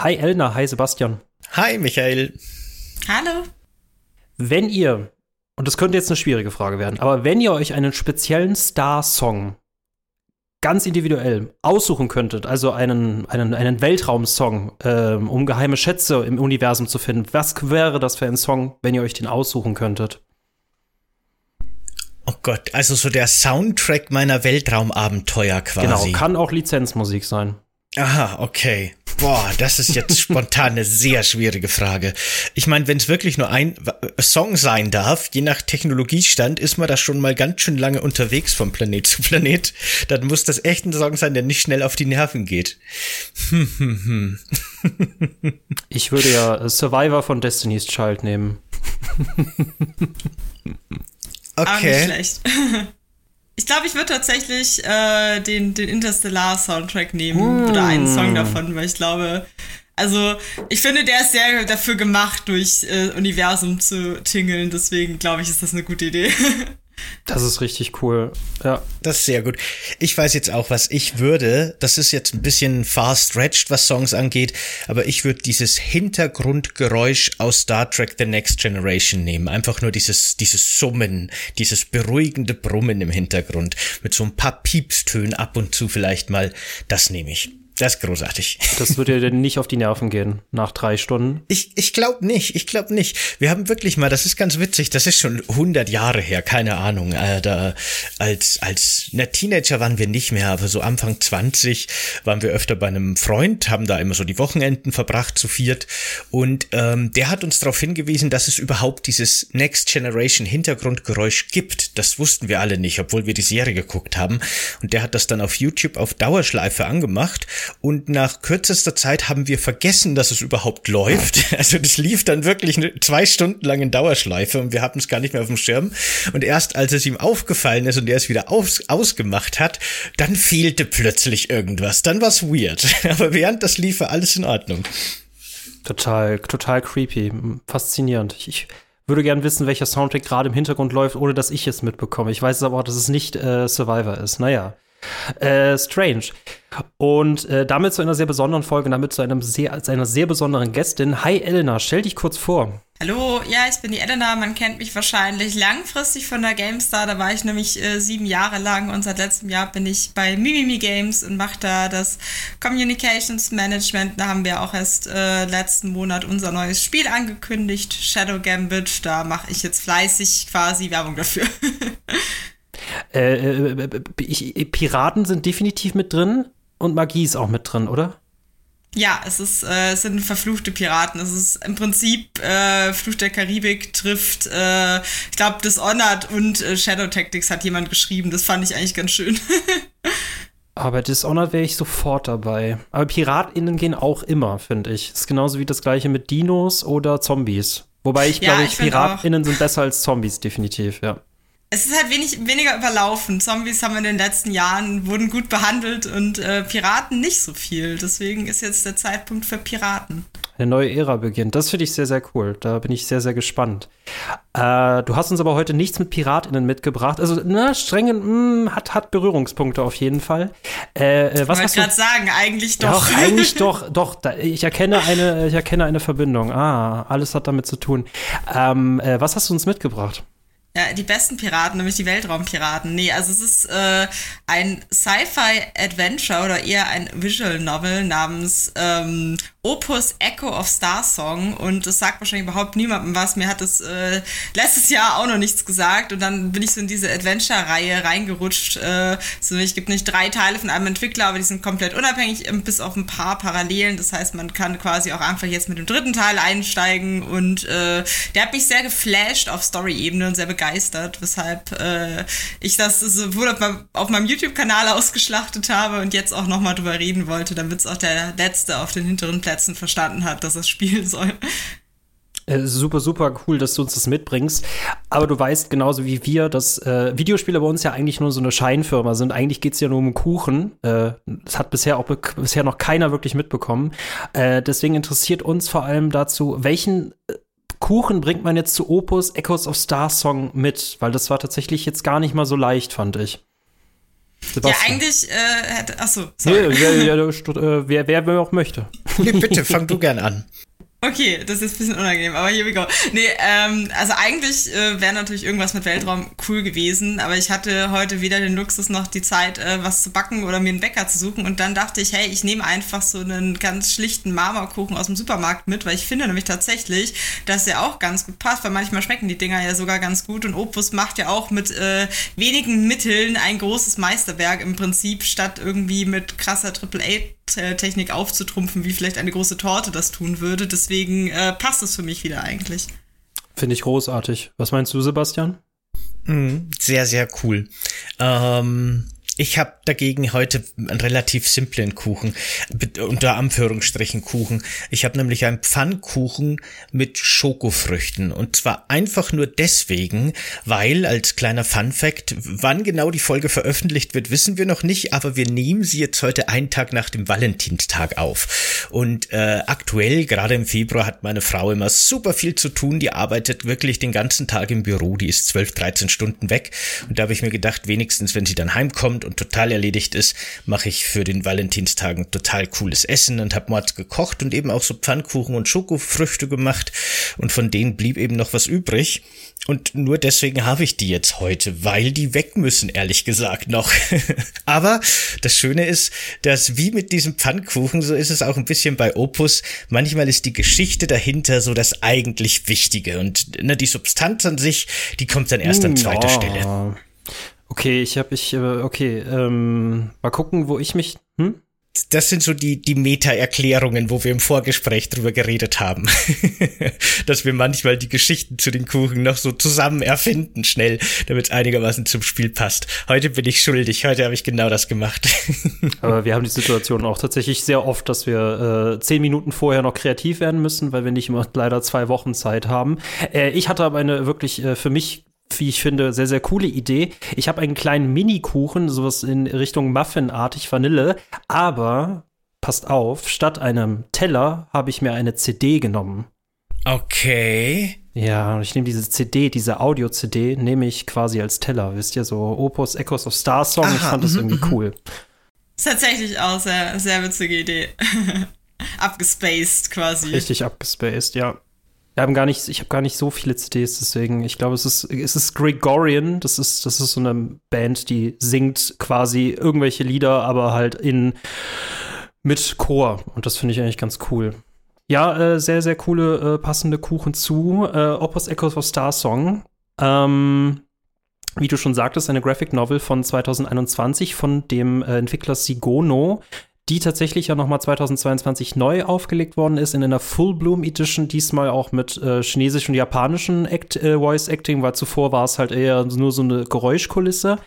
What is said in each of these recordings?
Hi Elna, hi Sebastian. Hi Michael. Hallo. Wenn ihr, und das könnte jetzt eine schwierige Frage werden, aber wenn ihr euch einen speziellen Star-Song ganz individuell aussuchen könntet, also einen, einen, einen Weltraumsong, ähm, um geheime Schätze im Universum zu finden, was wäre das für ein Song, wenn ihr euch den aussuchen könntet? Oh Gott, also so der Soundtrack meiner Weltraumabenteuer quasi. Genau, kann auch Lizenzmusik sein. Aha, okay. Boah, das ist jetzt spontan eine sehr schwierige Frage. Ich meine, wenn es wirklich nur ein Song sein darf, je nach Technologiestand, ist man da schon mal ganz schön lange unterwegs vom Planet zu Planet. Dann muss das echt ein Song sein, der nicht schnell auf die Nerven geht. ich würde ja Survivor von Destiny's Child nehmen. okay. Auch nicht schlecht. Ich glaube, ich würde tatsächlich äh, den, den Interstellar-Soundtrack nehmen mm. oder einen Song davon, weil ich glaube, also ich finde, der ist sehr dafür gemacht, durch äh, Universum zu tingeln. Deswegen glaube ich, ist das eine gute Idee. Das ist richtig cool. Ja. Das ist sehr gut. Ich weiß jetzt auch, was ich würde. Das ist jetzt ein bisschen far stretched, was Songs angeht, aber ich würde dieses Hintergrundgeräusch aus Star Trek The Next Generation nehmen. Einfach nur dieses, dieses Summen, dieses beruhigende Brummen im Hintergrund mit so ein paar Piepstönen ab und zu vielleicht mal. Das nehme ich. Das ist großartig. Das würde dir nicht auf die Nerven gehen nach drei Stunden. Ich, ich glaube nicht, ich glaube nicht. Wir haben wirklich mal, das ist ganz witzig, das ist schon 100 Jahre her, keine Ahnung. Äh, da, als, als na, Teenager waren wir nicht mehr, aber so Anfang 20 waren wir öfter bei einem Freund, haben da immer so die Wochenenden verbracht zu viert. Und ähm, der hat uns darauf hingewiesen, dass es überhaupt dieses Next Generation Hintergrundgeräusch gibt. Das wussten wir alle nicht, obwohl wir die Serie geguckt haben. Und der hat das dann auf YouTube auf Dauerschleife angemacht und nach kürzester Zeit haben wir vergessen, dass es überhaupt läuft. Also das lief dann wirklich zwei Stunden lang in Dauerschleife und wir hatten es gar nicht mehr auf dem Schirm. Und erst als es ihm aufgefallen ist und er es wieder aus, ausgemacht hat, dann fehlte plötzlich irgendwas. Dann war es weird. Aber während das lief, war alles in Ordnung. Total, total creepy. Faszinierend. Ich, ich würde gern wissen, welcher Soundtrack gerade im Hintergrund läuft, ohne dass ich es mitbekomme. Ich weiß aber auch, dass es nicht äh, Survivor ist. Naja. Äh, Strange. Und äh, damit zu einer sehr besonderen Folge, damit zu, einem sehr, einer sehr besonderen Gästin. Hi Elena, stell dich kurz vor. Hallo, ja, ich bin die Elena. Man kennt mich wahrscheinlich langfristig von der GameStar. Da war ich nämlich äh, sieben Jahre lang und seit letztem Jahr bin ich bei Mimimi Games und mache da das Communications Management. Da haben wir auch erst äh, letzten Monat unser neues Spiel angekündigt, Shadow Gambit. Da mache ich jetzt fleißig quasi Werbung dafür. Äh, äh, ich, Piraten sind definitiv mit drin und Magie ist auch mit drin, oder? Ja, es ist, äh, es sind verfluchte Piraten. Es ist im Prinzip äh, Fluch der Karibik trifft, äh, ich glaube, Dishonored und äh, Shadow Tactics hat jemand geschrieben. Das fand ich eigentlich ganz schön. Aber Dishonored wäre ich sofort dabei. Aber PiratInnen gehen auch immer, finde ich. Das ist genauso wie das gleiche mit Dinos oder Zombies. Wobei ich ja, glaube, PiratInnen sind besser als Zombies, definitiv, ja es ist halt wenig, weniger überlaufen. Zombies haben in den letzten Jahren, wurden gut behandelt und äh, Piraten nicht so viel. Deswegen ist jetzt der Zeitpunkt für Piraten. Eine neue Ära beginnt. Das finde ich sehr, sehr cool. Da bin ich sehr, sehr gespannt. Äh, du hast uns aber heute nichts mit PiratInnen mitgebracht. Also, ne, strengen, mh, hm, hat, hat Berührungspunkte auf jeden Fall. Äh, äh was ich wollte gerade sagen, eigentlich doch. Doch, eigentlich doch, doch. Da, ich, erkenne eine, ich erkenne eine Verbindung. Ah, alles hat damit zu tun. Ähm, äh, was hast du uns mitgebracht? Ja, die besten Piraten, nämlich die Weltraumpiraten. Nee, also es ist äh, ein Sci-Fi-Adventure oder eher ein Visual Novel namens ähm, Opus Echo of Star Song und das sagt wahrscheinlich überhaupt niemandem was. Mir hat das äh, letztes Jahr auch noch nichts gesagt und dann bin ich so in diese Adventure-Reihe reingerutscht. Äh, so, ich gibt nicht drei Teile von einem Entwickler, aber die sind komplett unabhängig, ähm, bis auf ein paar Parallelen. Das heißt, man kann quasi auch einfach jetzt mit dem dritten Teil einsteigen und äh, der hat mich sehr geflasht auf Story-Ebene und sehr begeistert, weshalb äh, ich das sowohl auf, auf meinem YouTube-Kanal ausgeschlachtet habe und jetzt auch nochmal drüber reden wollte, damit es auch der letzte auf den hinteren Plätzen verstanden hat, dass es spielen soll. Äh, super, super cool, dass du uns das mitbringst. Aber du weißt genauso wie wir, dass äh, Videospiele bei uns ja eigentlich nur so eine Scheinfirma sind. Eigentlich geht es ja nur um Kuchen. Äh, das hat bisher auch bisher noch keiner wirklich mitbekommen. Äh, deswegen interessiert uns vor allem dazu, welchen äh, Kuchen bringt man jetzt zu Opus Echoes of Star Song mit? Weil das war tatsächlich jetzt gar nicht mal so leicht, fand ich. Sebastian. Ja, eigentlich äh, hätte. Achso, sorry. Nee, wer, wer, wer, wer, wer auch möchte. Nee, bitte, fang du gern an. Okay, das ist ein bisschen unangenehm, aber here we go. Nee, ähm, also eigentlich äh, wäre natürlich irgendwas mit Weltraum cool gewesen, aber ich hatte heute weder den Luxus noch die Zeit, äh, was zu backen oder mir einen Bäcker zu suchen. Und dann dachte ich, hey, ich nehme einfach so einen ganz schlichten Marmorkuchen aus dem Supermarkt mit, weil ich finde nämlich tatsächlich, dass der auch ganz gut passt, weil manchmal schmecken die Dinger ja sogar ganz gut. Und Opus macht ja auch mit äh, wenigen Mitteln ein großes Meisterwerk im Prinzip, statt irgendwie mit krasser AAA Technik aufzutrumpfen, wie vielleicht eine große Torte das tun würde. Deswegen äh, passt es für mich wieder eigentlich. Finde ich großartig. Was meinst du, Sebastian? Mm, sehr, sehr cool. Ähm, ich habe dagegen heute einen relativ simplen Kuchen, unter Anführungsstrichen Kuchen. Ich habe nämlich einen Pfannkuchen mit Schokofrüchten. Und zwar einfach nur deswegen, weil, als kleiner Fun Fact, wann genau die Folge veröffentlicht wird, wissen wir noch nicht, aber wir nehmen sie jetzt heute einen Tag nach dem Valentinstag auf. Und äh, aktuell, gerade im Februar, hat meine Frau immer super viel zu tun. Die arbeitet wirklich den ganzen Tag im Büro. Die ist 12, 13 Stunden weg. Und da habe ich mir gedacht, wenigstens, wenn sie dann heimkommt und total erledigt ist, mache ich für den Valentinstagen total cooles Essen und habe Mords gekocht und eben auch so Pfannkuchen und Schokofrüchte gemacht und von denen blieb eben noch was übrig. Und nur deswegen habe ich die jetzt heute, weil die weg müssen, ehrlich gesagt noch. Aber das Schöne ist, dass wie mit diesem Pfannkuchen, so ist es auch ein bisschen bei Opus. Manchmal ist die Geschichte dahinter so das eigentlich Wichtige. Und ne, die Substanz an sich, die kommt dann erst an zweiter ja. Stelle. Okay, ich habe ich, äh, okay, ähm, mal gucken, wo ich mich, hm? Das sind so die, die Meta-Erklärungen, wo wir im Vorgespräch drüber geredet haben. Dass wir manchmal die Geschichten zu den Kuchen noch so zusammen erfinden, schnell, damit es einigermaßen zum Spiel passt. Heute bin ich schuldig, heute habe ich genau das gemacht. Aber wir haben die Situation auch tatsächlich sehr oft, dass wir äh, zehn Minuten vorher noch kreativ werden müssen, weil wir nicht immer leider zwei Wochen Zeit haben. Äh, ich hatte aber eine wirklich äh, für mich wie ich finde, sehr, sehr coole Idee. Ich habe einen kleinen Mini-Kuchen, sowas in Richtung Muffin-artig Vanille, aber passt auf, statt einem Teller habe ich mir eine CD genommen. Okay. Ja, ich nehme diese CD, diese Audio-CD, nehme ich quasi als Teller. Wisst ihr, so Opus Echoes of Star Song. Aha, ich fand das mhm, irgendwie mhm. cool. Ist tatsächlich auch sehr, sehr witzige Idee. abgespaced quasi. Richtig abgespaced, ja. Wir haben gar nicht, ich habe gar nicht so viele CDs, deswegen, ich glaube, es ist, es ist Gregorian, das ist, das ist so eine Band, die singt quasi irgendwelche Lieder, aber halt in mit Chor. Und das finde ich eigentlich ganz cool. Ja, äh, sehr, sehr coole, äh, passende Kuchen zu. Äh, Opus Echoes of Star Song. Ähm, wie du schon sagtest, eine Graphic Novel von 2021 von dem äh, Entwickler Sigono, die tatsächlich ja nochmal 2022 neu aufgelegt worden ist in einer Full Bloom Edition, diesmal auch mit äh, chinesisch und japanischen Act, äh, Voice Acting, weil zuvor war es halt eher nur so eine Geräuschkulisse.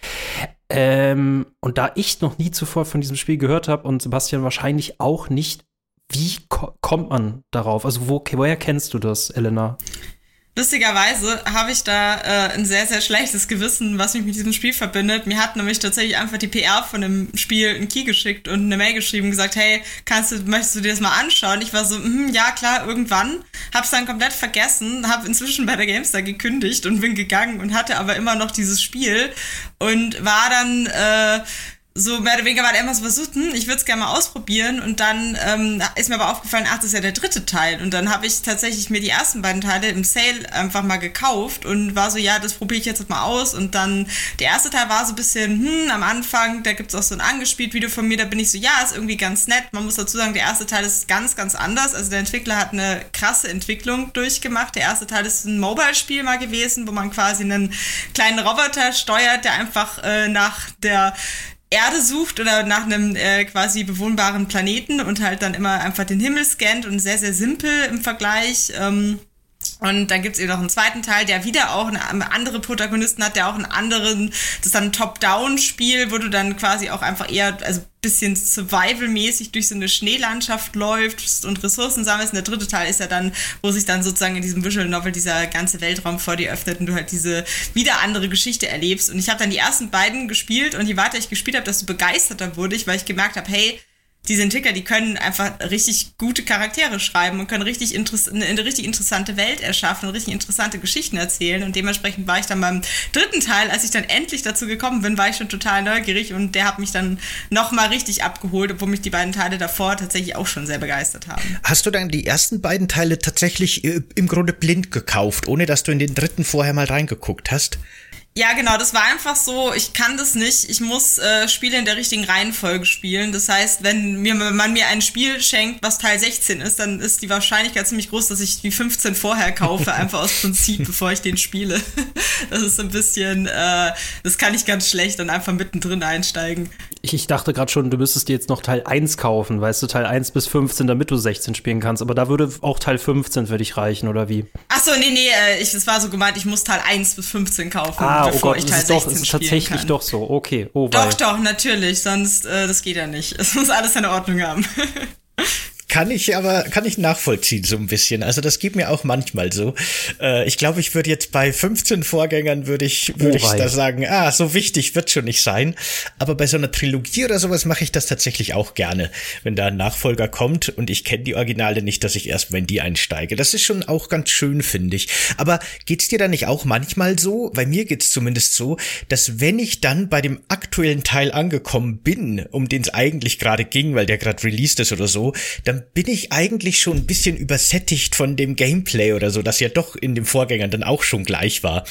Ähm, und da ich noch nie zuvor von diesem Spiel gehört habe und Sebastian wahrscheinlich auch nicht, wie ko kommt man darauf? Also wo, woher kennst du das, Elena? Lustigerweise habe ich da äh, ein sehr, sehr schlechtes Gewissen, was mich mit diesem Spiel verbindet. Mir hat nämlich tatsächlich einfach die PR von dem Spiel einen Key geschickt und eine Mail geschrieben und gesagt, hey, kannst du, möchtest du dir das mal anschauen? Ich war so, mm, ja klar, irgendwann. Hab's dann komplett vergessen, habe inzwischen bei der Gamestar gekündigt und bin gegangen und hatte aber immer noch dieses Spiel und war dann äh, so mehr oder weniger war der immer so versucht, hm, ich würde es gerne mal ausprobieren und dann ähm, ist mir aber aufgefallen, ach, das ist ja der dritte Teil und dann habe ich tatsächlich mir die ersten beiden Teile im Sale einfach mal gekauft und war so, ja, das probiere ich jetzt mal aus und dann der erste Teil war so ein bisschen, hm, am Anfang, da gibt's auch so ein angespielt Video von mir, da bin ich so, ja, ist irgendwie ganz nett. Man muss dazu sagen, der erste Teil ist ganz, ganz anders. Also der Entwickler hat eine krasse Entwicklung durchgemacht. Der erste Teil ist ein Mobile-Spiel mal gewesen, wo man quasi einen kleinen Roboter steuert, der einfach äh, nach der Erde sucht oder nach einem äh, quasi bewohnbaren Planeten und halt dann immer einfach den Himmel scannt und sehr, sehr simpel im Vergleich. Ähm, und dann gibt's eben noch einen zweiten Teil, der wieder auch eine, andere Protagonisten hat, der auch einen anderen, das ist dann ein Top-Down-Spiel, wo du dann quasi auch einfach eher, also bisschen Survival-mäßig durch so eine Schneelandschaft läufst und Ressourcen sammelst. Und der dritte Teil ist ja dann, wo sich dann sozusagen in diesem Visual Novel dieser ganze Weltraum vor dir öffnet und du halt diese wieder andere Geschichte erlebst. Und ich habe dann die ersten beiden gespielt und je weiter ich gespielt habe, desto begeisterter wurde ich, weil ich gemerkt habe, hey, diese Entwickler, die können einfach richtig gute Charaktere schreiben und können richtig eine, eine richtig interessante Welt erschaffen und richtig interessante Geschichten erzählen. Und dementsprechend war ich dann beim dritten Teil, als ich dann endlich dazu gekommen bin, war ich schon total neugierig und der hat mich dann nochmal richtig abgeholt, obwohl mich die beiden Teile davor tatsächlich auch schon sehr begeistert haben. Hast du dann die ersten beiden Teile tatsächlich äh, im Grunde blind gekauft, ohne dass du in den dritten vorher mal reingeguckt hast? Ja, genau, das war einfach so, ich kann das nicht, ich muss äh, Spiele in der richtigen Reihenfolge spielen. Das heißt, wenn mir, wenn man mir ein Spiel schenkt, was Teil 16 ist, dann ist die Wahrscheinlichkeit ziemlich groß, dass ich die 15 vorher kaufe, einfach aus Prinzip, bevor ich den spiele. Das ist ein bisschen, äh, das kann ich ganz schlecht dann einfach mittendrin einsteigen. Ich, ich dachte gerade schon, du müsstest dir jetzt noch Teil 1 kaufen, weißt du, Teil 1 bis 15, damit du 16 spielen kannst. Aber da würde auch Teil 15 für dich reichen, oder wie? Ach so, nee, nee, äh, ich, das war so gemeint, ich muss Teil 1 bis 15 kaufen. Ah, oh bevor oh Gott, ich Teil ist 16 doch, ist tatsächlich kann. doch so. Okay, oh Doch, doch, natürlich, sonst äh, das geht ja nicht. Es muss alles seine Ordnung haben. Kann ich aber, kann ich nachvollziehen so ein bisschen. Also das geht mir auch manchmal so. Äh, ich glaube, ich würde jetzt bei 15 Vorgängern würde ich, würde oh, ich da sagen, ah, so wichtig wird schon nicht sein. Aber bei so einer Trilogie oder sowas mache ich das tatsächlich auch gerne. Wenn da ein Nachfolger kommt und ich kenne die Originale nicht, dass ich erst in die einsteige. Das ist schon auch ganz schön, finde ich. Aber geht's dir da nicht auch manchmal so? Bei mir geht's zumindest so, dass wenn ich dann bei dem aktuellen Teil angekommen bin, um den es eigentlich gerade ging, weil der gerade released ist oder so, dann bin ich eigentlich schon ein bisschen übersättigt von dem Gameplay oder so, das ja doch in dem Vorgängern dann auch schon gleich war.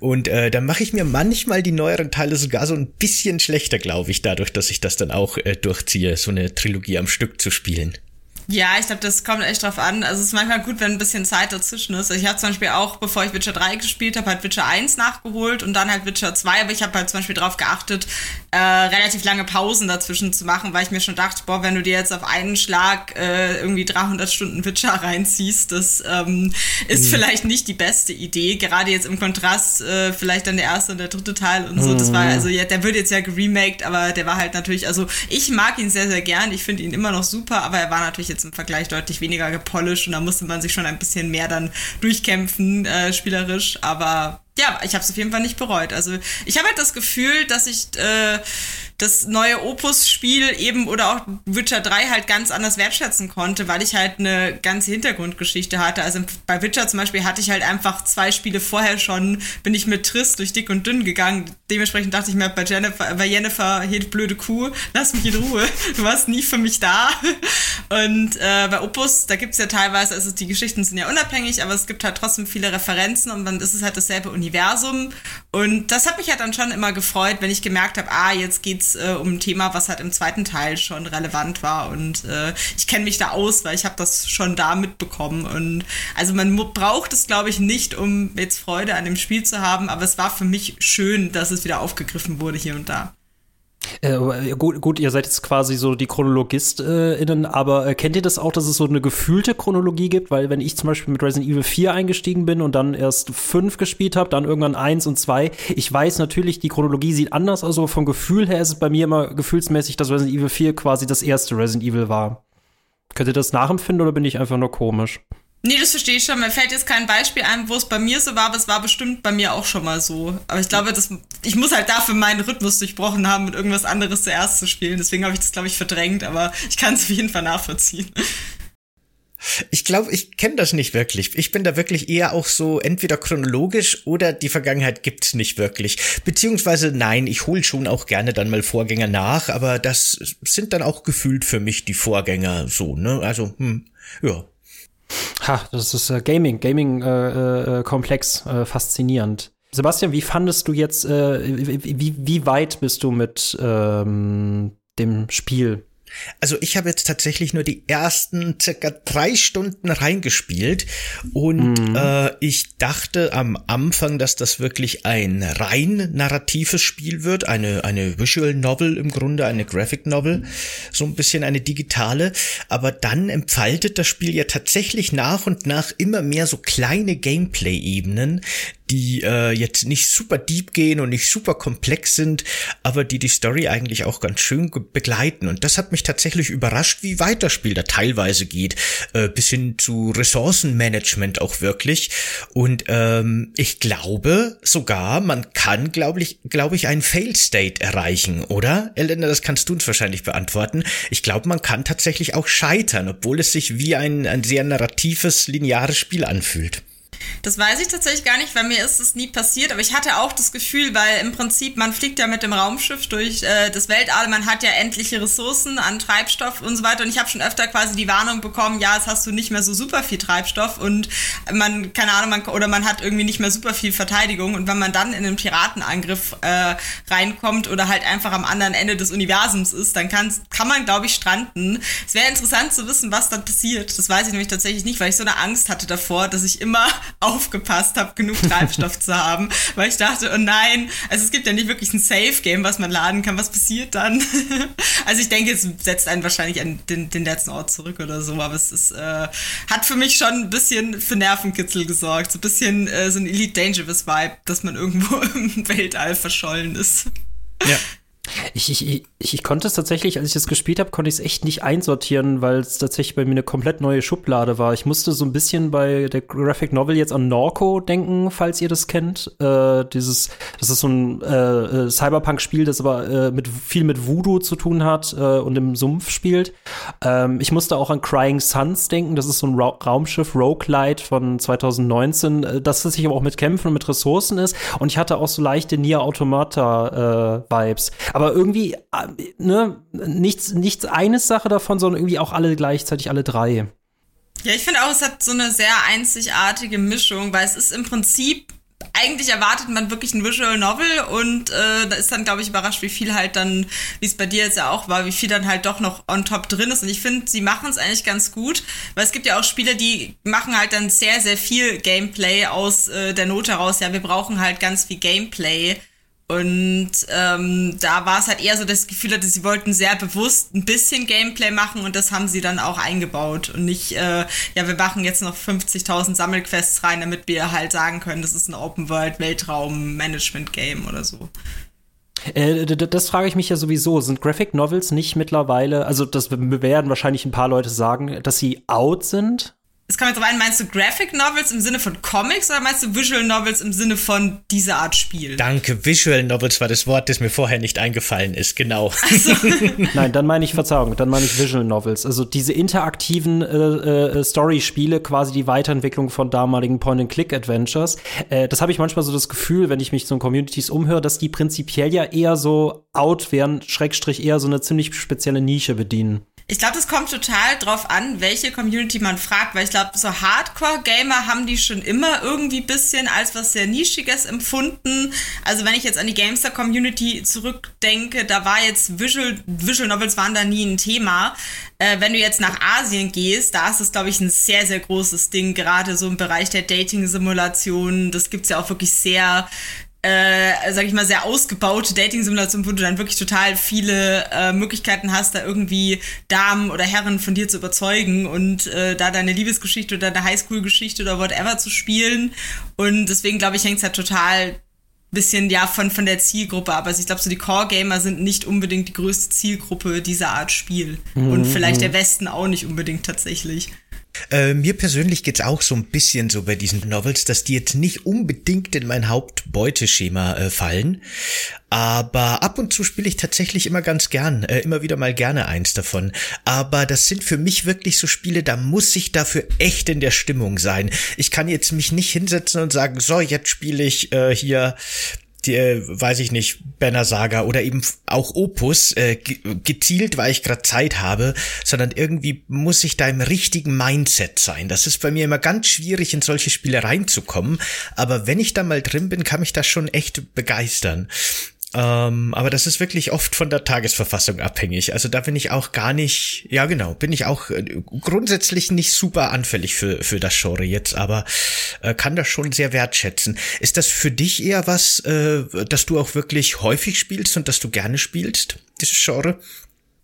Und äh, da mache ich mir manchmal die neueren Teile sogar so ein bisschen schlechter, glaube ich, dadurch, dass ich das dann auch äh, durchziehe, so eine Trilogie am Stück zu spielen. Ja, ich glaube, das kommt echt drauf an. Also es ist manchmal gut, wenn ein bisschen Zeit dazwischen ist. Ich habe zum Beispiel auch, bevor ich Witcher 3 gespielt habe, halt Witcher 1 nachgeholt und dann halt Witcher 2, aber ich habe halt zum Beispiel darauf geachtet, äh, relativ lange Pausen dazwischen zu machen, weil ich mir schon dachte, boah, wenn du dir jetzt auf einen Schlag äh, irgendwie 300 Stunden Witcher reinziehst, das ähm, ist mhm. vielleicht nicht die beste Idee. Gerade jetzt im Kontrast äh, vielleicht dann der erste und der dritte Teil und so. Mhm. Das war mhm. also, ja, der wird jetzt ja geremaked, aber der war halt natürlich, also ich mag ihn sehr, sehr gern. Ich finde ihn immer noch super, aber er war natürlich jetzt im Vergleich deutlich weniger gepolished und da musste man sich schon ein bisschen mehr dann durchkämpfen, äh, spielerisch. Aber ja, ich habe es auf jeden Fall nicht bereut. Also ich habe halt das Gefühl, dass ich äh, das neue Opus-Spiel eben oder auch Witcher 3 halt ganz anders wertschätzen konnte, weil ich halt eine ganze Hintergrundgeschichte hatte. Also bei Witcher zum Beispiel hatte ich halt einfach zwei Spiele vorher schon, bin ich mit Triss durch dick und dünn gegangen. Dementsprechend dachte ich mir bei Jennifer, bei Jennifer, hier blöde Kuh, lass mich in Ruhe. Du warst nie für mich da. Und äh, bei Opus, da gibt's ja teilweise, also die Geschichten sind ja unabhängig, aber es gibt halt trotzdem viele Referenzen und dann ist es halt dasselbe Universum. Und das hat mich halt dann schon immer gefreut, wenn ich gemerkt habe, ah, jetzt geht's äh, um ein Thema, was halt im zweiten Teil schon relevant war. Und äh, ich kenne mich da aus, weil ich habe das schon da mitbekommen. Und also man braucht es, glaube ich, nicht, um jetzt Freude an dem Spiel zu haben, aber es war für mich schön, dass es wieder aufgegriffen wurde hier und da. Äh, gut, gut, ihr seid jetzt quasi so die ChronologistInnen, äh, aber äh, kennt ihr das auch, dass es so eine gefühlte Chronologie gibt? Weil wenn ich zum Beispiel mit Resident Evil 4 eingestiegen bin und dann erst 5 gespielt habe, dann irgendwann 1 und 2, ich weiß natürlich, die Chronologie sieht anders aus, aber vom Gefühl her ist es bei mir immer gefühlsmäßig, dass Resident Evil 4 quasi das erste Resident Evil war. Könnt ihr das nachempfinden oder bin ich einfach nur komisch? Nee, das verstehe ich schon. Mir fällt jetzt kein Beispiel ein, wo es bei mir so war, aber es war bestimmt bei mir auch schon mal so. Aber ich glaube, das, ich muss halt dafür meinen Rhythmus durchbrochen haben, mit irgendwas anderes zuerst zu spielen. Deswegen habe ich das, glaube ich, verdrängt, aber ich kann es auf jeden Fall nachvollziehen. Ich glaube, ich kenne das nicht wirklich. Ich bin da wirklich eher auch so entweder chronologisch oder die Vergangenheit gibt's nicht wirklich. Beziehungsweise nein, ich hole schon auch gerne dann mal Vorgänger nach, aber das sind dann auch gefühlt für mich die Vorgänger so, ne? Also, hm, ja. Ha, das ist äh, Gaming, Gaming-Komplex, äh, äh, äh, faszinierend. Sebastian, wie fandest du jetzt, äh, wie, wie weit bist du mit ähm, dem Spiel? Also ich habe jetzt tatsächlich nur die ersten circa drei Stunden reingespielt und mhm. äh, ich dachte am Anfang, dass das wirklich ein rein narratives Spiel wird, eine eine Visual Novel im Grunde, eine Graphic Novel, so ein bisschen eine digitale. Aber dann entfaltet das Spiel ja tatsächlich nach und nach immer mehr so kleine Gameplay-Ebenen, die äh, jetzt nicht super deep gehen und nicht super komplex sind, aber die die Story eigentlich auch ganz schön begleiten. Und das hat mich tatsächlich überrascht, wie weit das Spiel da teilweise geht, äh, bis hin zu Ressourcenmanagement auch wirklich. Und ähm, ich glaube sogar, man kann, glaube ich, glaube ich, einen Fail State erreichen, oder? Elena, das kannst du uns wahrscheinlich beantworten. Ich glaube, man kann tatsächlich auch scheitern, obwohl es sich wie ein, ein sehr narratives, lineares Spiel anfühlt. Das weiß ich tatsächlich gar nicht, weil mir ist es nie passiert, aber ich hatte auch das Gefühl, weil im Prinzip man fliegt ja mit dem Raumschiff durch äh, das Weltall, man hat ja endliche Ressourcen an Treibstoff und so weiter und ich habe schon öfter quasi die Warnung bekommen, ja, jetzt hast du nicht mehr so super viel Treibstoff und man, keine Ahnung, man, oder man hat irgendwie nicht mehr super viel Verteidigung und wenn man dann in einen Piratenangriff äh, reinkommt oder halt einfach am anderen Ende des Universums ist, dann kann, kann man, glaube ich, stranden. Es wäre interessant zu wissen, was dann passiert. Das weiß ich nämlich tatsächlich nicht, weil ich so eine Angst hatte davor, dass ich immer aufgepasst habe, genug Treibstoff zu haben, weil ich dachte, oh nein, also es gibt ja nicht wirklich ein Safe-Game, was man laden kann. Was passiert dann? also ich denke, es setzt einen wahrscheinlich an den, den letzten Ort zurück oder so, aber es ist, äh, hat für mich schon ein bisschen für Nervenkitzel gesorgt. So ein bisschen äh, so ein Elite Dangerous Vibe, dass man irgendwo im Weltall verschollen ist. Ja. Ich, ich, ich, ich konnte es tatsächlich, als ich das gespielt habe, konnte ich es echt nicht einsortieren, weil es tatsächlich bei mir eine komplett neue Schublade war. Ich musste so ein bisschen bei der Graphic Novel jetzt an Norco denken, falls ihr das kennt. Äh, dieses, das ist so ein äh, äh Cyberpunk-Spiel, das aber äh, mit viel mit Voodoo zu tun hat äh, und im Sumpf spielt. Ähm, ich musste auch an Crying Suns denken. Das ist so ein Ra Raumschiff Roguelite von 2019, äh, das sich aber auch mit Kämpfen und mit Ressourcen ist. Und ich hatte auch so leichte Nier Automata äh, Vibes. Aber irgendwie, ne, nichts, nichts eines Sache davon, sondern irgendwie auch alle gleichzeitig, alle drei. Ja, ich finde auch, es hat so eine sehr einzigartige Mischung, weil es ist im Prinzip eigentlich erwartet man wirklich ein Visual Novel und äh, da ist dann, glaube ich, überrascht, wie viel halt dann, wie es bei dir jetzt ja auch war, wie viel dann halt doch noch on top drin ist. Und ich finde, sie machen es eigentlich ganz gut, weil es gibt ja auch Spiele, die machen halt dann sehr, sehr viel Gameplay aus äh, der Not heraus. Ja, wir brauchen halt ganz viel Gameplay. Und ähm, da war es halt eher so das Gefühl, dass sie wollten sehr bewusst ein bisschen Gameplay machen und das haben sie dann auch eingebaut und nicht, äh, ja, wir machen jetzt noch 50.000 Sammelquests rein, damit wir halt sagen können, das ist ein Open World Weltraum Management Game oder so. Äh, das frage ich mich ja sowieso. Sind Graphic Novels nicht mittlerweile, also das werden wahrscheinlich ein paar Leute sagen, dass sie out sind? Es kommt jetzt drauf an, meinst du Graphic Novels im Sinne von Comics oder meinst du Visual Novels im Sinne von dieser Art Spiel? Danke, Visual Novels war das Wort, das mir vorher nicht eingefallen ist, genau. So. Nein, dann meine ich Verzeihung, dann meine ich Visual Novels. Also diese interaktiven äh, äh, Story-Spiele, quasi die Weiterentwicklung von damaligen Point-and-Click-Adventures. Äh, das habe ich manchmal so das Gefühl, wenn ich mich so in Communities umhöre, dass die prinzipiell ja eher so out wären, Schrägstrich eher so eine ziemlich spezielle Nische bedienen. Ich glaube, das kommt total drauf an, welche Community man fragt, weil ich glaube, so Hardcore-Gamer haben die schon immer irgendwie bisschen als was sehr Nischiges empfunden. Also wenn ich jetzt an die Gamester-Community zurückdenke, da war jetzt Visual, Visual Novels waren da nie ein Thema. Äh, wenn du jetzt nach Asien gehst, da ist es, glaube ich, ein sehr, sehr großes Ding, gerade so im Bereich der Dating-Simulationen. Das gibt's ja auch wirklich sehr, äh, sag ich mal, sehr ausgebaute Dating-Simulation, wo du dann wirklich total viele äh, Möglichkeiten hast, da irgendwie Damen oder Herren von dir zu überzeugen und äh, da deine Liebesgeschichte oder deine Highschool-Geschichte oder whatever zu spielen. Und deswegen, glaube ich, hängt es halt total bisschen ja von, von der Zielgruppe ab. Also ich glaube, so die Core-Gamer sind nicht unbedingt die größte Zielgruppe dieser Art Spiel. Mhm. Und vielleicht der Westen auch nicht unbedingt tatsächlich. Äh, mir persönlich geht's auch so ein bisschen so bei diesen Novels, dass die jetzt nicht unbedingt in mein Hauptbeuteschema äh, fallen. Aber ab und zu spiele ich tatsächlich immer ganz gern, äh, immer wieder mal gerne eins davon. Aber das sind für mich wirklich so Spiele, da muss ich dafür echt in der Stimmung sein. Ich kann jetzt mich nicht hinsetzen und sagen, so, jetzt spiele ich äh, hier die, äh, weiß ich nicht, Banner Saga oder eben auch Opus äh, gezielt, weil ich gerade Zeit habe, sondern irgendwie muss ich da im richtigen Mindset sein. Das ist bei mir immer ganz schwierig, in solche Spiele reinzukommen. Aber wenn ich da mal drin bin, kann mich das schon echt begeistern. Ähm, aber das ist wirklich oft von der Tagesverfassung abhängig. Also da bin ich auch gar nicht, ja genau, bin ich auch äh, grundsätzlich nicht super anfällig für, für das Genre jetzt, aber äh, kann das schon sehr wertschätzen. Ist das für dich eher was, äh, dass du auch wirklich häufig spielst und dass du gerne spielst, dieses Genre?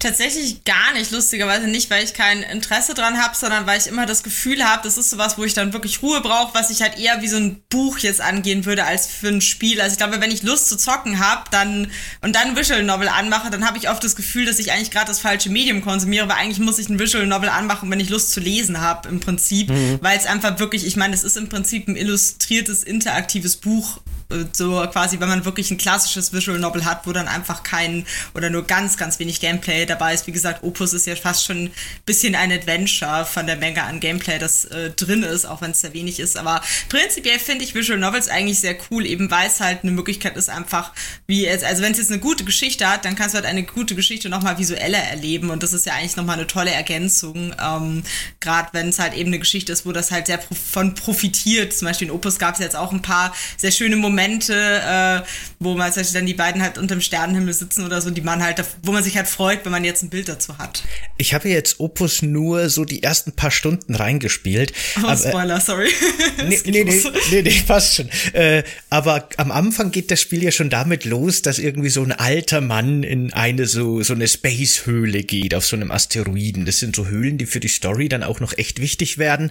Tatsächlich gar nicht, lustigerweise nicht, weil ich kein Interesse dran habe, sondern weil ich immer das Gefühl habe, das ist sowas, wo ich dann wirklich Ruhe brauche, was ich halt eher wie so ein Buch jetzt angehen würde als für ein Spiel. Also ich glaube, wenn ich Lust zu zocken habe, dann und dann Visual Novel anmache, dann habe ich oft das Gefühl, dass ich eigentlich gerade das falsche Medium konsumiere, weil eigentlich muss ich ein Visual Novel anmachen, wenn ich Lust zu lesen habe im Prinzip, mhm. weil es einfach wirklich, ich meine, es ist im Prinzip ein illustriertes interaktives Buch so quasi, wenn man wirklich ein klassisches Visual Novel hat, wo dann einfach kein oder nur ganz, ganz wenig Gameplay dabei ist. Wie gesagt, Opus ist ja fast schon ein bisschen ein Adventure von der Menge an Gameplay, das äh, drin ist, auch wenn es sehr wenig ist. Aber prinzipiell finde ich Visual Novels eigentlich sehr cool, eben weil es halt eine Möglichkeit ist, einfach wie es, also wenn es jetzt eine gute Geschichte hat, dann kannst du halt eine gute Geschichte nochmal visueller erleben und das ist ja eigentlich nochmal eine tolle Ergänzung, ähm, gerade wenn es halt eben eine Geschichte ist, wo das halt sehr von profitiert. Zum Beispiel in Opus gab es jetzt auch ein paar sehr schöne Momente, Momente, äh, wo man zum Beispiel dann die beiden halt unter dem Sternenhimmel sitzen oder so, die man halt, wo man sich halt freut, wenn man jetzt ein Bild dazu hat. Ich habe jetzt Opus nur so die ersten paar Stunden reingespielt. Oh, aber, Spoiler, sorry. nee, nee, nee, nee, nee, passt schon. Äh, aber am Anfang geht das Spiel ja schon damit los, dass irgendwie so ein alter Mann in eine so, so eine Space-Höhle geht, auf so einem Asteroiden. Das sind so Höhlen, die für die Story dann auch noch echt wichtig werden.